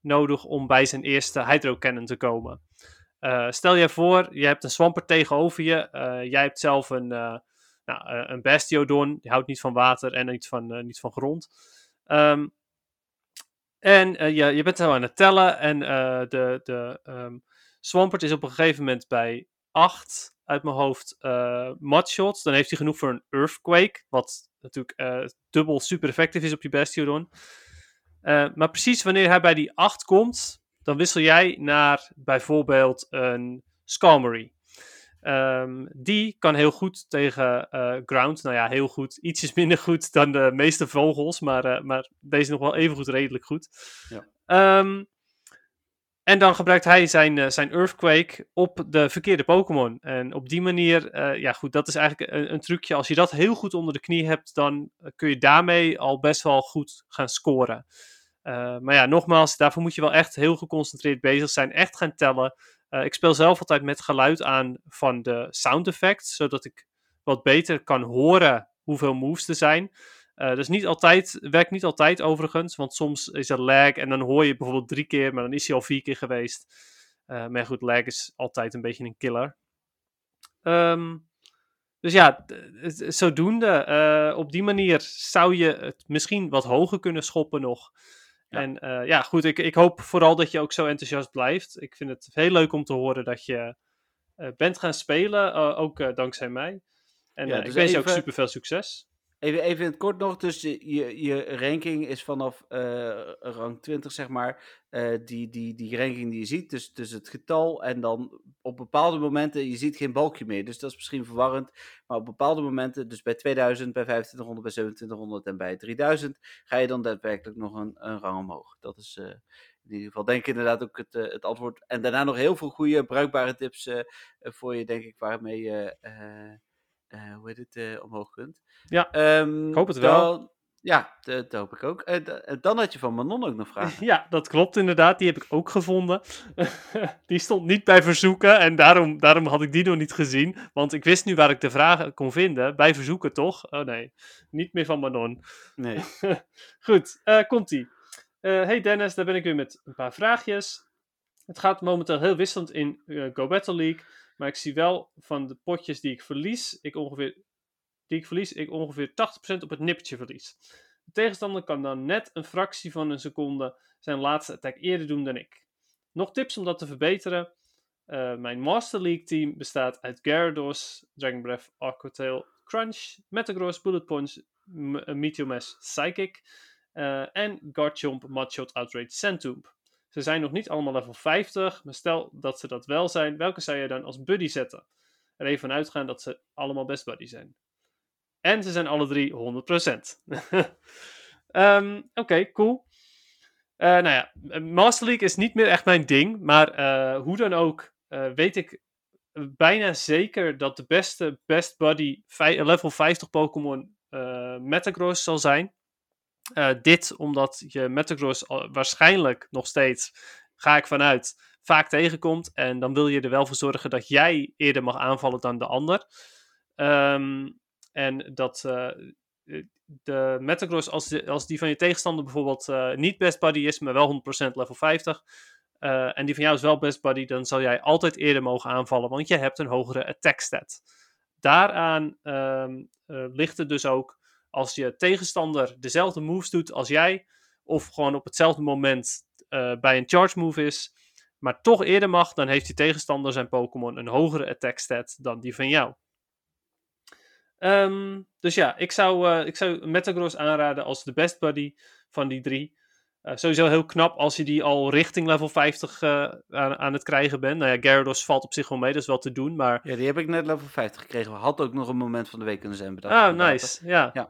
nodig om bij zijn eerste Hydro Cannon te komen. Uh, stel je voor, je hebt een Swampert tegenover je, uh, jij hebt zelf een, nou, een Bastiodon, die houdt niet van water en niet van, niet van grond. Um, En ja, je bent zo aan het tellen en de, de um, Swampert is op een gegeven moment bij 8 uit mijn hoofd uh, mudshots. Dan heeft hij genoeg voor een Earthquake, wat natuurlijk dubbel super effectief is op je Bastiodon. maar precies wanneer hij bij die 8 komt, dan wissel jij naar bijvoorbeeld een Skarmory. Um, die kan heel goed tegen uh, ground. Nou ja, heel goed. Ietsjes minder goed dan de meeste vogels. Maar, uh, maar deze nog wel even goed, redelijk goed. Ja. Um, en dan gebruikt hij zijn, uh, zijn Earthquake op de verkeerde Pokémon. En op die manier, ja goed, dat is eigenlijk een, een, trucje. Als je dat heel goed onder de knie hebt, dan kun je daarmee al best wel goed gaan scoren. maar ja, nogmaals, daarvoor moet je wel echt heel geconcentreerd bezig zijn. Echt gaan tellen. Ik speel zelf altijd met geluid aan van de sound effects, zodat ik wat beter kan horen hoeveel moves er zijn. Uh, dat is niet altijd, werkt niet altijd overigens, want soms is er lag en dan hoor je bijvoorbeeld drie keer, maar dan is hij al vier keer geweest. Uh, maar goed, lag is altijd een beetje een killer. Um, dus ja, zodoende. op die manier zou je het misschien wat hoger kunnen schoppen nog. En ja, goed, ik, ik hoop vooral dat je ook zo enthousiast blijft. Ik vind het heel leuk om te horen dat je bent gaan spelen, ook dankzij mij. En ja, dus ik wens je ook super veel succes. Even, even in het kort nog, dus je, je, ranking is vanaf uh, rang 20, zeg maar, uh, die, die, die ranking die je ziet, dus, dus het getal en dan op bepaalde momenten, je ziet geen balkje meer, dus dat is misschien verwarrend, maar op bepaalde momenten, dus bij 2000, bij 2500, bij 2700 en bij 3000, ga je dan daadwerkelijk nog een, een rang omhoog. Dat is uh, in ieder geval denk ik inderdaad ook het, het antwoord. En daarna nog heel veel goede, bruikbare tips voor je, denk ik, waarmee je hoe heet het, uh, omhoog kunt. Ja, um, ik hoop het wel. Dan, ja, dat, hoop ik ook. Uh, dan had je van Manon ook nog vragen. Ja, dat klopt inderdaad. Die heb ik ook gevonden. die stond niet bij verzoeken en daarom, daarom had ik die nog niet gezien. Want ik wist nu waar ik de vragen kon vinden. Bij verzoeken toch? Oh nee, niet meer van Manon. Nee. Goed, komt-ie. hey Dennis, daar ben ik weer met een paar vraagjes. Het gaat momenteel heel wisselend in Go Battle League. Maar ik zie wel van de potjes die ik verlies, ik ongeveer, die ik verlies, ik ongeveer 80% op het nippertje verlies. De tegenstander kan dan net een fractie van een seconde zijn laatste attack eerder doen dan ik. Nog tips om dat te verbeteren? Uh, mijn Master League team bestaat uit Gyarados, Dragon Breath, Aquatail, Crunch, Metagross, Bullet Punch, Meteomash, Psychic uh, en Garchomp, Mudshot, Outrage, Centoomb. Ze zijn nog niet allemaal level 50, maar stel dat ze dat wel zijn, welke zou je dan als buddy zetten? Er even uitgaan dat ze allemaal best buddy zijn. En ze zijn alle drie 100%. um, ehm, Oké, cool. Uh, nou ja, Master League is niet meer echt mijn ding, maar uh, hoe dan ook weet ik bijna zeker dat de beste best buddy level 50 Pokémon Metagross zal zijn. Uh, dit omdat je Metagross waarschijnlijk nog steeds, ga ik vanuit, vaak tegenkomt. En dan wil je er wel voor zorgen dat jij eerder mag aanvallen dan de ander. Um, en dat uh, de Metagross, als, als die van je tegenstander bijvoorbeeld niet best buddy is, maar wel 100% level 50. en die van jou is wel best buddy, dan zal jij altijd eerder mogen aanvallen, want je hebt een hogere attack stat. Daaraan um, ligt het dus ook als je tegenstander dezelfde moves doet als jij, of gewoon op hetzelfde moment uh, bij een charge move is, maar toch eerder mag, dan heeft die tegenstander zijn Pokémon een hogere attack stat dan die van jou. Um, dus ja, ik zou, uh, ik zou Metagross aanraden als de best buddy van die drie. Uh, sowieso heel knap als je die al richting level 50 uh, aan, aan, het krijgen bent. Nou ja, Gyarados valt op zich wel mee, dat is wel te doen, maar... Ja, die heb ik net level 50 gekregen. Had ook nog een moment van de week kunnen zijn bedacht. Ah, nice, ja. ja.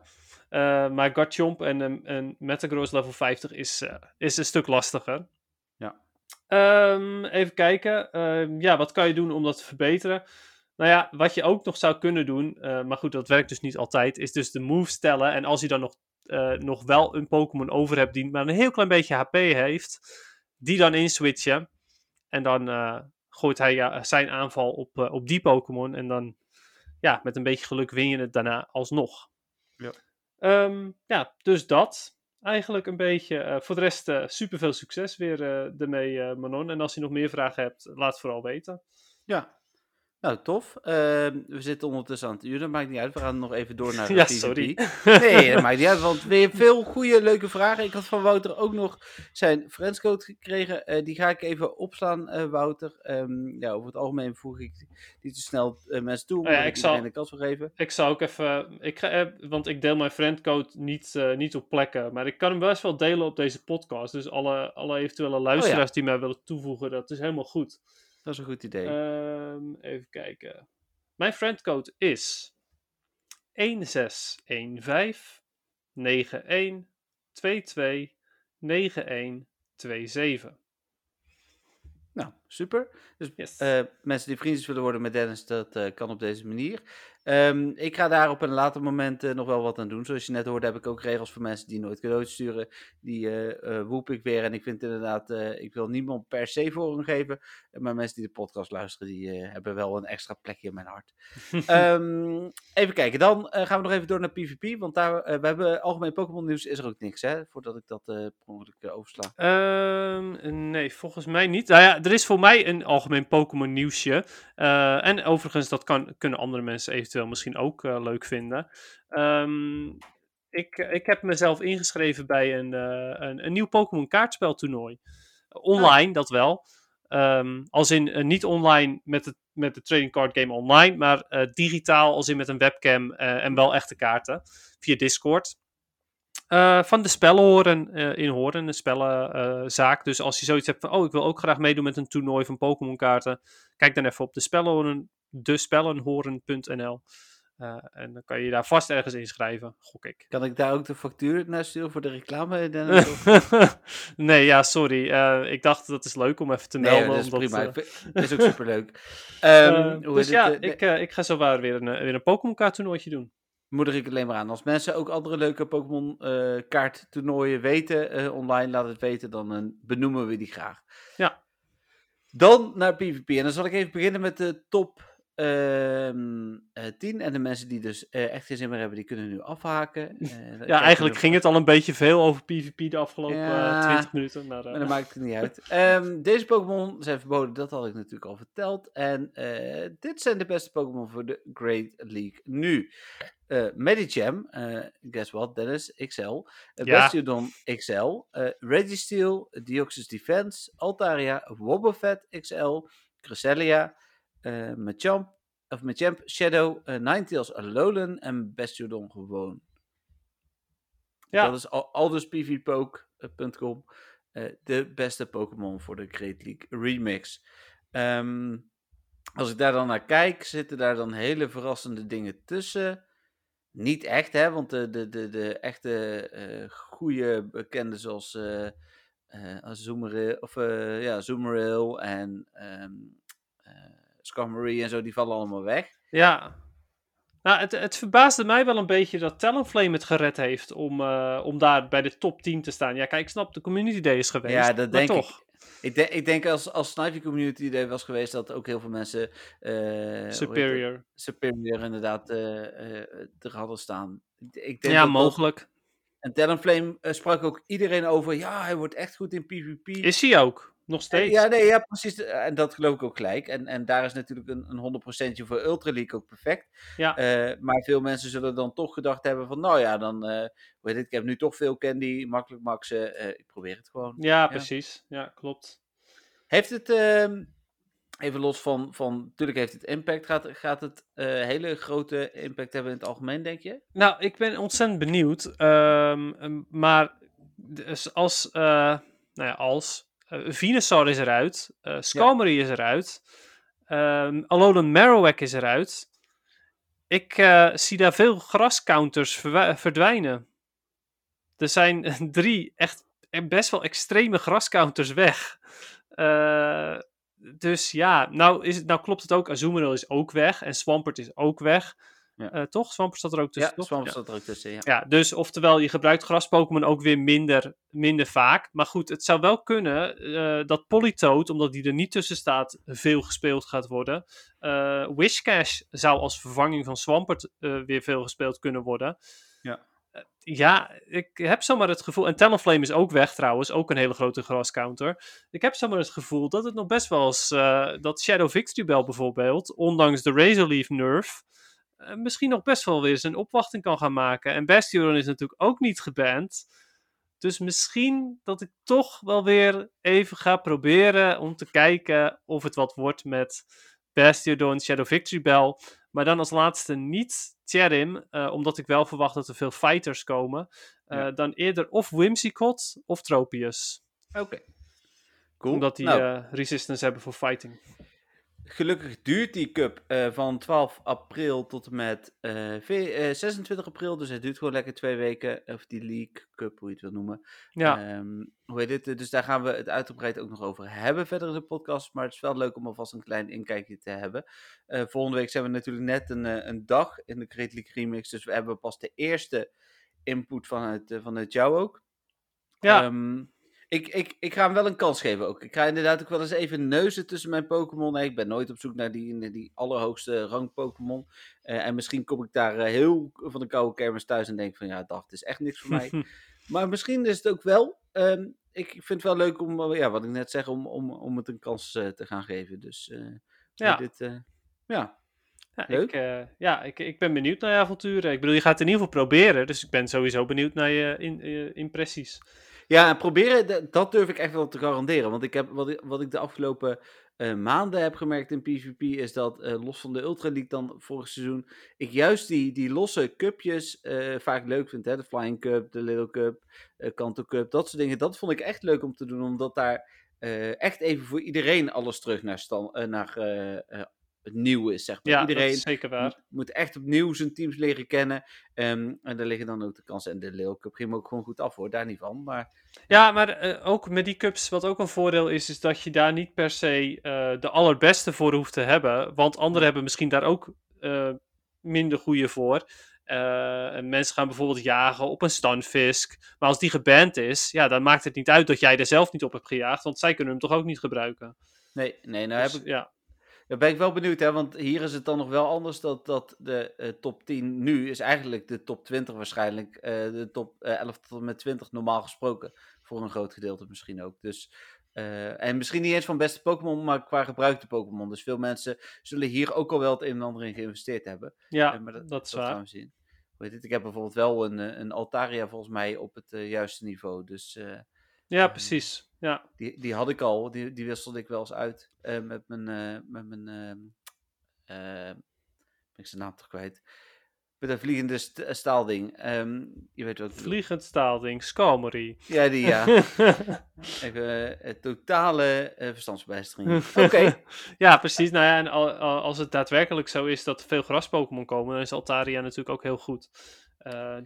Uh, maar Garchomp en, en Metagross level 50 is, is een stuk lastiger. Ja. Um, even kijken. Uh, ja, wat kan je doen om dat te verbeteren? Nou ja, wat je ook nog zou kunnen doen, maar goed, dat werkt dus niet altijd, is dus de moves stellen. En als je dan nog, nog wel een Pokémon over hebt die maar een heel klein beetje HP heeft, die dan inswitchen. En dan gooit hij ja, zijn aanval op, op die Pokémon. En dan, ja, met een beetje geluk win je het daarna alsnog. Ja. Um, ja, dus dat. Eigenlijk een beetje. Uh, voor de rest uh, super veel succes weer uh, ermee, Manon. En als je nog meer vragen hebt, laat het vooral weten. Ja, Nou, tof. Ehm, we zitten ondertussen aan het uur, dat maakt niet uit. We gaan nog even door naar de Ja, PvP. sorry. Nee, dat maakt niet uit, want weer veel goede, leuke vragen. Ik had van Wouter ook nog zijn friendscode gekregen. Eh, die ga ik even opslaan, eh, Wouter. Ehm, ja, over het algemeen voeg ik niet te snel eh, mensen toe, ja, omdat ik zal- de kans wil geven. Ik zou ook even. Ik ga, want ik deel mijn friendcode niet, niet op plekken. Maar ik kan hem best wel delen op deze podcast. Dus alle, alle eventuele luisteraars die mij willen toevoegen, dat is helemaal goed. Dat is een goed idee. Ehm, even kijken. Mijn friendcode is 1615 91 22 9127. Nou, super. Dus Yes. eh, mensen die vriendjes willen worden met Dennis, dat eh, kan op deze manier. Ehm, ik ga daar op een later moment eh, nog wel wat aan doen. Zoals je net hoorde, heb ik ook regels voor mensen die nooit cadeautjes sturen. Die woep ik weer. En ik vind inderdaad, ik wil niemand per se voorrang geven. Maar mensen die de podcast luisteren, die hebben wel een extra plekje in mijn hart. Ehm, even kijken, dan gaan we nog even door naar PvP. Want daar, we hebben algemeen Pokémon nieuws, is er ook niks hè. Voordat ik dat per ongeluk oversla. Ehm, nee, volgens mij niet. Nou ja, er is voor mij een algemeen Pokémon nieuwsje. Eh, en overigens, dat kan, kunnen andere mensen eventueel misschien ook eh, leuk vinden. Ehm, ik, ik heb mezelf ingeschreven bij een, eh, een, een nieuw Pokémon kaartspeltoernooi. Online, dat wel. Ehm, als in niet online met, het, met de trading card game online, maar digitaal als in met een webcam en wel echte kaarten via Discord. Eh, van de spellenhoren eh in Horen, een spellenzaak. dus als je zoiets hebt van, oh, ik wil ook graag meedoen met een toernooi van Pokémon kaarten, kijk dan even op de spellenhoren, despellenhoren.nl. Eh, en dan kan je je daar vast ergens inschrijven, gok ik. Kan ik daar ook de factuur naar sturen voor de reclame? Nee, ja, sorry. Eh, ik dacht dat is leuk om even te Nee, melden. dat is omdat, prima. eh, Dat is ook superleuk. eh, Ehm dus ja, eh, ik, eh, ik ga zo weer een, eh, weer een Pokémon kaart toernooitje doen. Moedig ik alleen maar aan. Als mensen ook andere leuke Pokémon eh kaarttoernooien weten eh, online, laat het weten, dan eh, benoemen we die graag. Ja. Dan naar PvP. En dan zal ik even beginnen met de top ehm, eh, 10. En de mensen die dus eh, echt geen zin meer hebben, die kunnen nu afhaken. Eh, Ja, eigenlijk ging het al een beetje veel over PvP de afgelopen Ja. eh, 20 minuten. Maar, Maar dat maakt het niet uit. Ehm, deze Pokémon zijn verboden, dat had ik natuurlijk al verteld. En dit zijn de beste Pokémon voor de Great League nu. eh Medicham, guess what, Dennis, XL. Uh, Ja. Bastiodon XL. eh Registeel, Deoxys Defense, Altaria, Wobbuffet XL, Cresselia, eh Machamp, of Machamp Shadow, eh Ninetales Alolan en Bastiodon gewoon. Ja. Dat is al, eh de beste Pokémon voor de Great League Remix. Ehm, als ik daar dan naar kijk, zitten daar dan hele verrassende dingen tussen. Niet echt, hè, want de, de, de, de echte eh goede bekenden zoals eh Azumarill, of, ja, Azumarill en ehm Skarmory en zo, die vallen allemaal weg. Ja. Nou, het, het verbaasde mij wel een beetje dat Talonflame het gered heeft om, eh, om daar bij de top 10 te staan. Ja, kijk, ik snap, de community day is geweest. Ja, dat maar denk toch. ik. Ik, denk ik denk als, als Snivy Community Day was geweest, dat ook heel veel mensen. eh? Superior. Superior inderdaad eh, er hadden staan. Ik, denk Ja, dat dat- mogelijk. en Talonflame sprak ook iedereen over. Ja, hij wordt echt goed in PvP. Is hij ook. Nog steeds. Ja, nee, ja, precies. En dat geloof ik ook gelijk. En, en daar is natuurlijk een, een 100% voor Ultra League ook perfect. Ja. Eh, maar veel mensen zullen dan toch gedacht hebben van, nou ja, dan, eh weet ik, ik heb nu toch veel candy, makkelijk maxen, eh, ik probeer het gewoon. Ja, precies. Ja, klopt. Heeft het, ehm, even los van, van, natuurlijk heeft het impact, gaat, gaat het eh, hele grote impact hebben in het algemeen, denk je? Nou, ik ben ontzettend benieuwd. Ehm, maar dus als, eh, nou ja, als eh, Venusaur is eruit, eh Skarmory is eruit, ehm Alolan Marowak is eruit. Ik eh, zie daar veel grascounters verdwijnen. Er zijn drie echt best wel extreme grascounters weg. Eh, dus ja, nou, is het, nou klopt het ook. Azumarill is ook weg en Swampert is ook weg. Ja. Eh, toch? Swampert staat er ook tussen, ja, toch? Swamp Ja. staat er ook tussen, ja. Ja, dus oftewel, je gebruikt gras-Pokémon ook weer minder, minder vaak. Maar goed, het zou wel kunnen eh, dat Politoed, omdat die er niet tussen staat, veel gespeeld gaat worden. Eh Wishcash zou als vervanging van Swampert weer veel gespeeld kunnen worden. Ja. ja, ik heb zomaar het gevoel. En Talonflame is ook weg trouwens, ook een hele grote grascounter. Ik heb zomaar het gevoel dat het nog best wel eens. dat Shadow Victory Bell bijvoorbeeld, ondanks de Razor Leaf nerf. Eh, misschien nog best wel weer zijn opwachting kan gaan maken. En Bastion is natuurlijk ook niet geband. Dus misschien dat ik toch wel weer even ga proberen om te kijken of het wat wordt met Bastiodon, Shadow Victory Bell. Maar dan als laatste niet Cherim, eh, omdat ik wel verwacht dat er veel fighters komen. Eh, Ja. Dan eerder of Whimsicott of Tropius. Oké. Cool. Omdat die Nou, resistance hebben voor fighting. Gelukkig duurt die cup eh, van 12 april tot en met eh, ve- eh, 26 april. Dus het duurt gewoon lekker twee weken. Of die League Cup, hoe je het wil noemen. Ja, Ehm, hoe heet het? Dus daar gaan we het uitgebreid ook nog over hebben verder in de podcast. Maar het is wel leuk om alvast een klein inkijkje te hebben. Eh, volgende week zijn we natuurlijk net een, eh, een dag in de Great League Remix. Dus we hebben pas de eerste input vanuit, uh, vanuit jou ook. ja. Ehm, ik, ik, ik ga hem wel een kans geven ook. Ik ga inderdaad ook wel eens even neuzen tussen mijn Pokémon. Nee, ik ben nooit op zoek naar die, die allerhoogste rang Pokémon. Eh, en misschien kom ik daar eh, heel van de koude kermis thuis en denk van ja, dag, het is echt niks voor mij. maar misschien is het ook wel. ehm, ik vind het wel leuk om, eh, ja, wat ik net zeg, om, om, om het een kans te gaan geven. Dus Ja. dit, ja. Ja, Leuk. ik, ja ik, ik ben benieuwd naar je avonturen. Ik bedoel, je gaat het in ieder geval proberen. Dus ik ben sowieso benieuwd naar je in, eh, impressies. Ja, en proberen, dat durf ik echt wel te garanderen. Want ik heb, wat, ik, wat ik de afgelopen eh, maanden heb gemerkt in PvP, is dat eh, los van de Ultra League dan vorig seizoen, ik juist die, die losse cupjes eh, vaak leuk vind. Hè? De Flying Cup, de Little Cup, Kanto Cup, dat soort dingen. Dat vond ik echt leuk om te doen, omdat daar echt even voor iedereen alles terug naar, stan, eh, naar het nieuw is, zeg maar. Ja, iedereen zeker waar. moet, echt opnieuw zijn teams leren kennen. Ehm, en daar liggen dan ook de kansen. En de Little Cup ging ook gewoon goed af hoor, daar niet van. Maar Ja, maar eh, ook met die cups, wat ook een voordeel is, is dat je daar niet per se eh, de allerbeste voor hoeft te hebben. Want anderen hebben misschien daar ook eh, minder goede voor. En mensen gaan bijvoorbeeld jagen op een stunfisk. Maar als die geband is, ja, dan maakt het niet uit dat jij er zelf niet op hebt gejaagd. Want zij kunnen hem toch ook niet gebruiken. nee, nee nou Dus, heb ik, ja. Daar ben ik wel benieuwd. Hè, want hier is het dan nog wel anders. Dat, dat de eh, top 10 nu is eigenlijk de top 20 waarschijnlijk. eh, de top eh, 11 tot en met 20 normaal gesproken. Voor een groot gedeelte misschien ook. Dus, eh, en misschien niet eens van beste Pokémon, maar qua gebruikte Pokémon. Dus veel mensen zullen hier ook al wel het een en ander in geïnvesteerd hebben. Ja, Eh, maar dat, is gaan waar. we zien. Het? Ik heb bijvoorbeeld wel een, eh, een Altaria volgens mij op het eh, juiste niveau. Dus eh, Ja, precies. Ja. die, die had ik al. Die, die wisselde ik wel eens uit eh, met mijn... eh, met mijn ehm, eh, ben ik zijn naam toch kwijt. Met een vliegende st- staalding. Ehm, je weet wat. Vliegend staalding, Skalmery. Ja, die ja. Even totale verstandsbijstering. Oké. ja, precies. Nou ja, en al- al- als het daadwerkelijk zo is dat veel gras-Pokémon komen, dan is Altaria natuurlijk ook heel goed.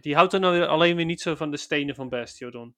Die houdt dan nou alleen weer niet zo van de stenen van Bastiodon.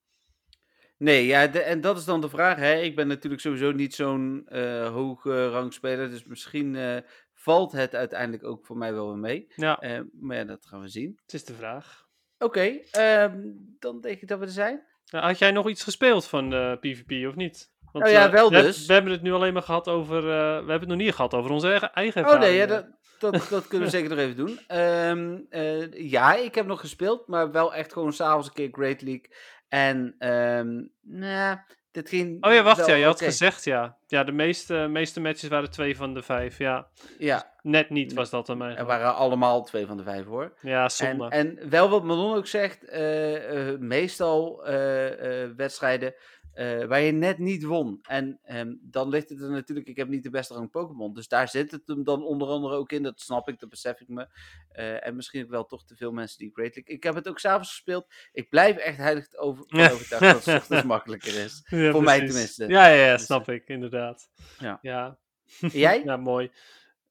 Nee, ja, de- en dat is dan de vraag. Hè? Ik ben natuurlijk sowieso niet zo'n eh hoge rangspeler. Dus misschien eh, valt het uiteindelijk ook voor mij wel weer mee. Ja, Eh, maar ja, dat gaan we zien. het is de vraag. Oké, ehm, dan denk ik dat we er zijn. Nou, had jij nog iets gespeeld van de PvP of niet? Want, Oh ja, wel we, heb- dus. we hebben het nu alleen maar gehad over. we hebben het nog niet gehad over onze eigen, eigen Oh nee, ja, dat, dat, dat kunnen we zeker nog even doen. Ehm, eh, ja, ik heb nog gespeeld, maar wel echt gewoon s'avonds een keer Great League. En, ehm nou, dit ging Oh ja, wacht, ja, je had gezegd ja. Ja, de meeste, meeste matches waren twee van de vijf. Ja, Ja, net niet was dat aan mij. er waren allemaal twee van de vijf hoor. Ja, En, zonde. en wel wat Manon ook zegt, eh, eh, meestal eh, wedstrijden eh, waar je net niet won. En ehm, dan ligt het er natuurlijk, ik heb niet de beste rang Pokémon. Dus daar zit het hem dan onder andere ook in. Dat snap ik, dat besef ik me. Eh, en misschien ook wel toch te veel mensen die Great League. Ik heb het ook s'avonds gespeeld. Ik blijf echt heilig over, Ja. overtuigd dat het ochtends makkelijker is. Ja, voor mij tenminste. Ja, ja, ja Dus, snap ik, inderdaad. ja. Ja, Jij? ja mooi.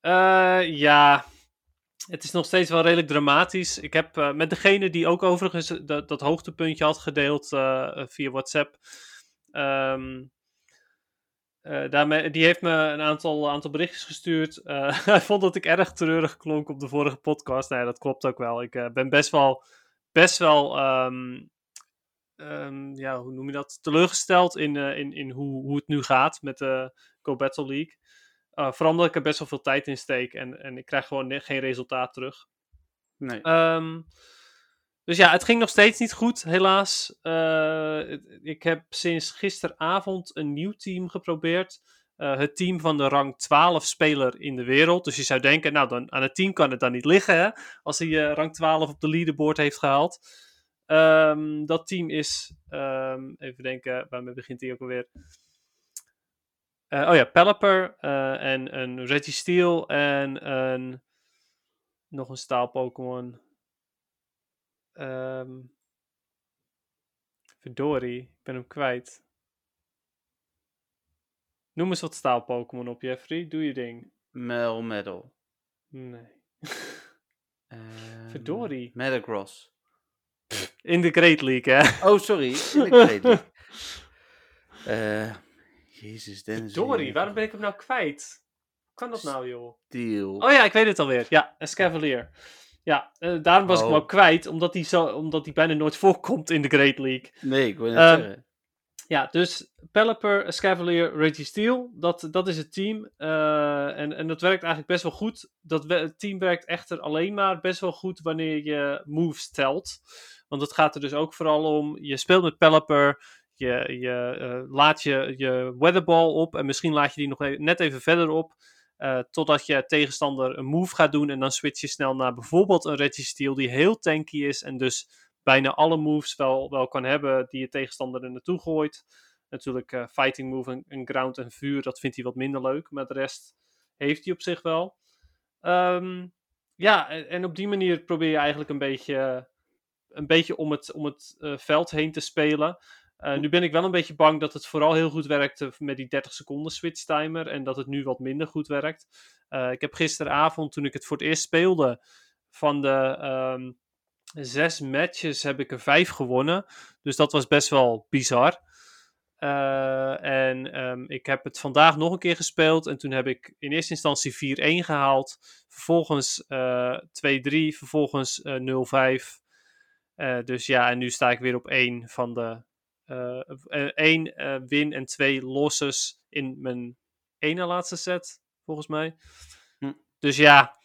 Eh, ja, het is nog steeds wel redelijk dramatisch. Ik heb eh, met degene die ook overigens dat, dat hoogtepuntje had gedeeld eh, via WhatsApp. Ehm, eh, daarmee, die heeft me een aantal, aantal berichtjes gestuurd. Eh, hij vond dat ik erg treurig klonk op de vorige podcast. Nou ja, dat klopt ook wel. Ik eh, ben best wel, best wel ehm, ehm, ja, hoe noem je dat? Teleurgesteld in, in, in hoe, hoe het nu gaat met de Go Battle League. Vooral omdat ik er best wel veel tijd in steek en, en ik krijg gewoon geen resultaat terug. Nee. Dus ja, het ging nog steeds niet goed, helaas. Uh, ik heb sinds gisteravond een nieuw team geprobeerd. Uh, het team van de rang 12 speler in de wereld. Dus je zou denken, nou, dan, aan het team kan het dan niet liggen, hè? Als hij uh, rang 12 op de leaderboard heeft gehaald. Um, dat team is, um, even denken, waarmee begint hij ook alweer? oh ja, Pelipper en een Reggie Steel en een, nog een staal Pokémon. Um, verdorie, ik ben hem kwijt. Noem eens wat staal Pokémon op, Jeffrey. Doe je ding. Mel Metal. Nee. verdorie. Metagross. In de Great League, hè? Oh, sorry. In de Great League. uh, Jezus, Dennis. Verdorie, waarom ben ik hem nou kwijt? Hoe kan dat nou, joh? Deal. Oh ja, ik weet het alweer. Ja, een Scavalier. Ja, uh, daarom was oh. ik hem ook kwijt, omdat hij, zo, omdat hij bijna nooit voorkomt in de Great League. Nee, ik wil net um, zeggen. Ja, dus Pelipper, Scavalier, Reggie Steel, dat, dat is het team. Uh, en, en dat werkt eigenlijk best wel goed. Dat we, het team werkt echter alleen maar best wel goed wanneer je moves telt. Want het gaat er dus ook vooral om, je speelt met Pelipper, je, je uh, laat je, je weatherball op en misschien laat je die nog even, net even verder op. Uh, totdat je tegenstander een move gaat doen en dan switch je snel naar bijvoorbeeld een Reggie die heel tanky is en dus bijna alle moves wel, wel kan hebben die je tegenstander er naartoe gooit. Natuurlijk uh, fighting move en, ground en vuur, dat vindt hij wat minder leuk, maar de rest heeft hij op zich wel. Um, ja, en, op die manier probeer je eigenlijk een beetje, een beetje om het, om het uh, veld heen te spelen. Uh, nu ben ik wel een beetje bang dat het vooral heel goed werkte met die 30 seconden switch timer en dat het nu wat minder goed werkt. Uh, ik heb gisteravond, toen ik het voor het eerst speelde, van de um, zes matches heb ik er vijf gewonnen. Dus dat was best wel bizar. En um, ik heb het vandaag nog een keer gespeeld. En toen heb ik in eerste instantie 4-1 gehaald. Vervolgens 2-3, vervolgens 0-5. dus ja, en nu sta ik weer op 1 van de één uh, win en twee losses in mijn ene laatste set, volgens mij. Hm. Dus ja,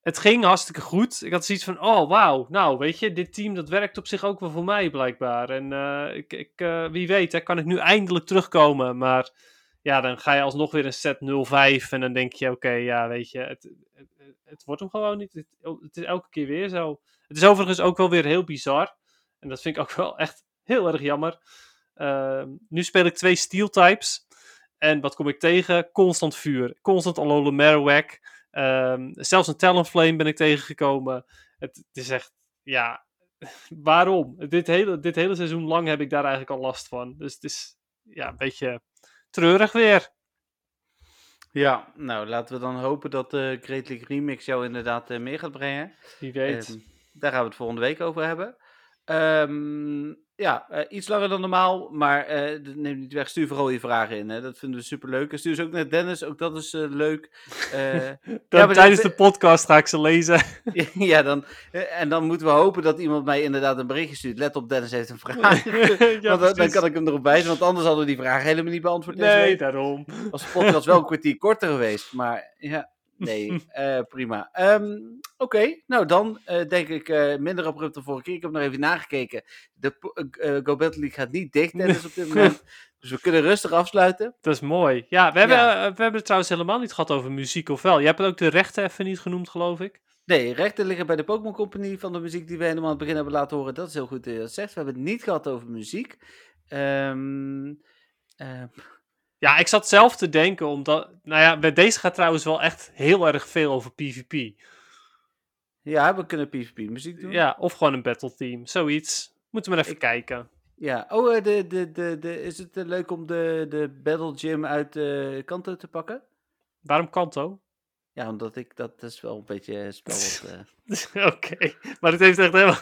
het ging hartstikke goed. Ik had zoiets van, oh wauw, nou weet je, dit team dat werkt op zich ook wel voor mij blijkbaar. En uh, ik, ik, wie weet, hè, kan ik nu eindelijk terugkomen. Maar ja, dan ga je alsnog weer een set 0-5 en dan denk je, oké, okay, ja weet je, het, het, het, wordt hem gewoon niet. Het, het is elke keer weer zo. Het is overigens ook wel weer heel bizar. En dat vind ik ook wel echt Heel erg jammer. Uh, nu speel ik twee steel types. En wat kom ik tegen? Constant vuur. Constant Alola Marowak. Um, zelfs een Talonflame ben ik tegengekomen. Het, het, is echt, ja, waarom? Dit hele, dit hele seizoen lang heb ik daar eigenlijk al last van. Dus het is ja, een beetje treurig weer. Ja, nou laten we dan hopen dat de Great League Remix jou inderdaad uh, meer gaat brengen. Wie weet. Um, daar gaan we het volgende week over hebben. Um, ja, uh, iets langer dan normaal, maar uh, dat neemt niet weg. Stuur vooral je vragen in. Hè. Dat vinden we superleuk. En stuur ze ook naar Dennis, ook dat is uh, leuk. dan, ja, tijdens de podcast ga ik ze lezen. ja, dan, en dan moeten we hopen dat iemand mij inderdaad een berichtje stuurt. Let op, Dennis heeft een vraag. ja, want dan, kan ik hem erop wijzen, want anders hadden we die vraag helemaal niet beantwoord. Nee, daarom. Als de podcast wel een kwartier korter geweest, maar ja... Nee, uh, prima. Um, Oké, okay, nou dan uh, denk ik uh, minder abrupt dan vorige keer. Ik heb nog even nagekeken. De Go Battle League gaat niet dicht, Dennis, op dit moment. dus we kunnen rustig afsluiten. Dat is mooi. Ja, we hebben, ja. we hebben het trouwens helemaal niet gehad over muziek, of wel? Je hebt ook de rechten even niet genoemd, geloof ik. Nee, rechten liggen bij de Pokémon Company van de muziek die we helemaal aan het begin hebben laten horen. Dat is heel goed dat je dat zegt. We hebben het niet gehad over muziek. Um, uh, ja, ik zat zelf te denken, omdat... Nou ja, bij deze gaat trouwens wel echt heel erg veel over PvP. Ja, we kunnen PvP-muziek doen. Ja, of gewoon een battle team, zoiets. Moeten we maar even ik... kijken. Ja, oh, eh, de, de, de, de, is het eh, leuk om de, de Battle Gym uit uh, Kanto te pakken? Waarom Kanto? Ja, omdat ik, dat is wel een beetje spel. Uh... Oké, maar het heeft echt helemaal,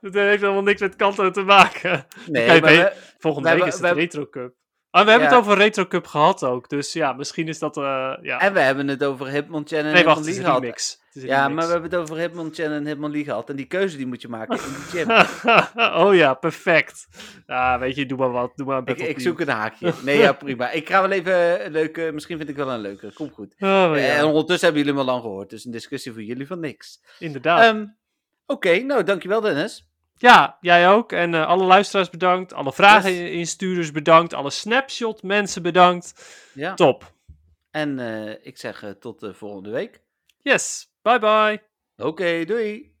het heeft helemaal niks met Kanto te maken. Nee, maar we, volgende week is het Retro Cup. Ah, we hebben het over Retro Cup gehad ook. Dus ja, misschien is dat. Uh, ja. En we hebben het over Hitmonchan en nee, wacht, Hitmon gehad. Remix. Ja, maar we hebben het over Hitmonchan en Hitmonlee gehad. En die keuze die moet je maken in de gym. oh ja, perfect. Ja, weet je, doe maar wat. Doe maar een ik, ik zoek een haakje. Nee, ja, prima. Ik ga wel even een leuke. Misschien vind ik wel een leuke. Kom goed. Oh, ja. En ondertussen hebben jullie al lang gehoord. Dus een discussie voor jullie van niks. Inderdaad. Um, Oké, okay, nou dankjewel Dennis. Ja, jij ook. En eh, alle luisteraars bedankt. Alle vragen Yes. instuurders bedankt. Alle snapshot mensen bedankt. Ja. Top. En eh, ik zeg eh, tot de volgende week. Yes. Bye bye. Oké, doei.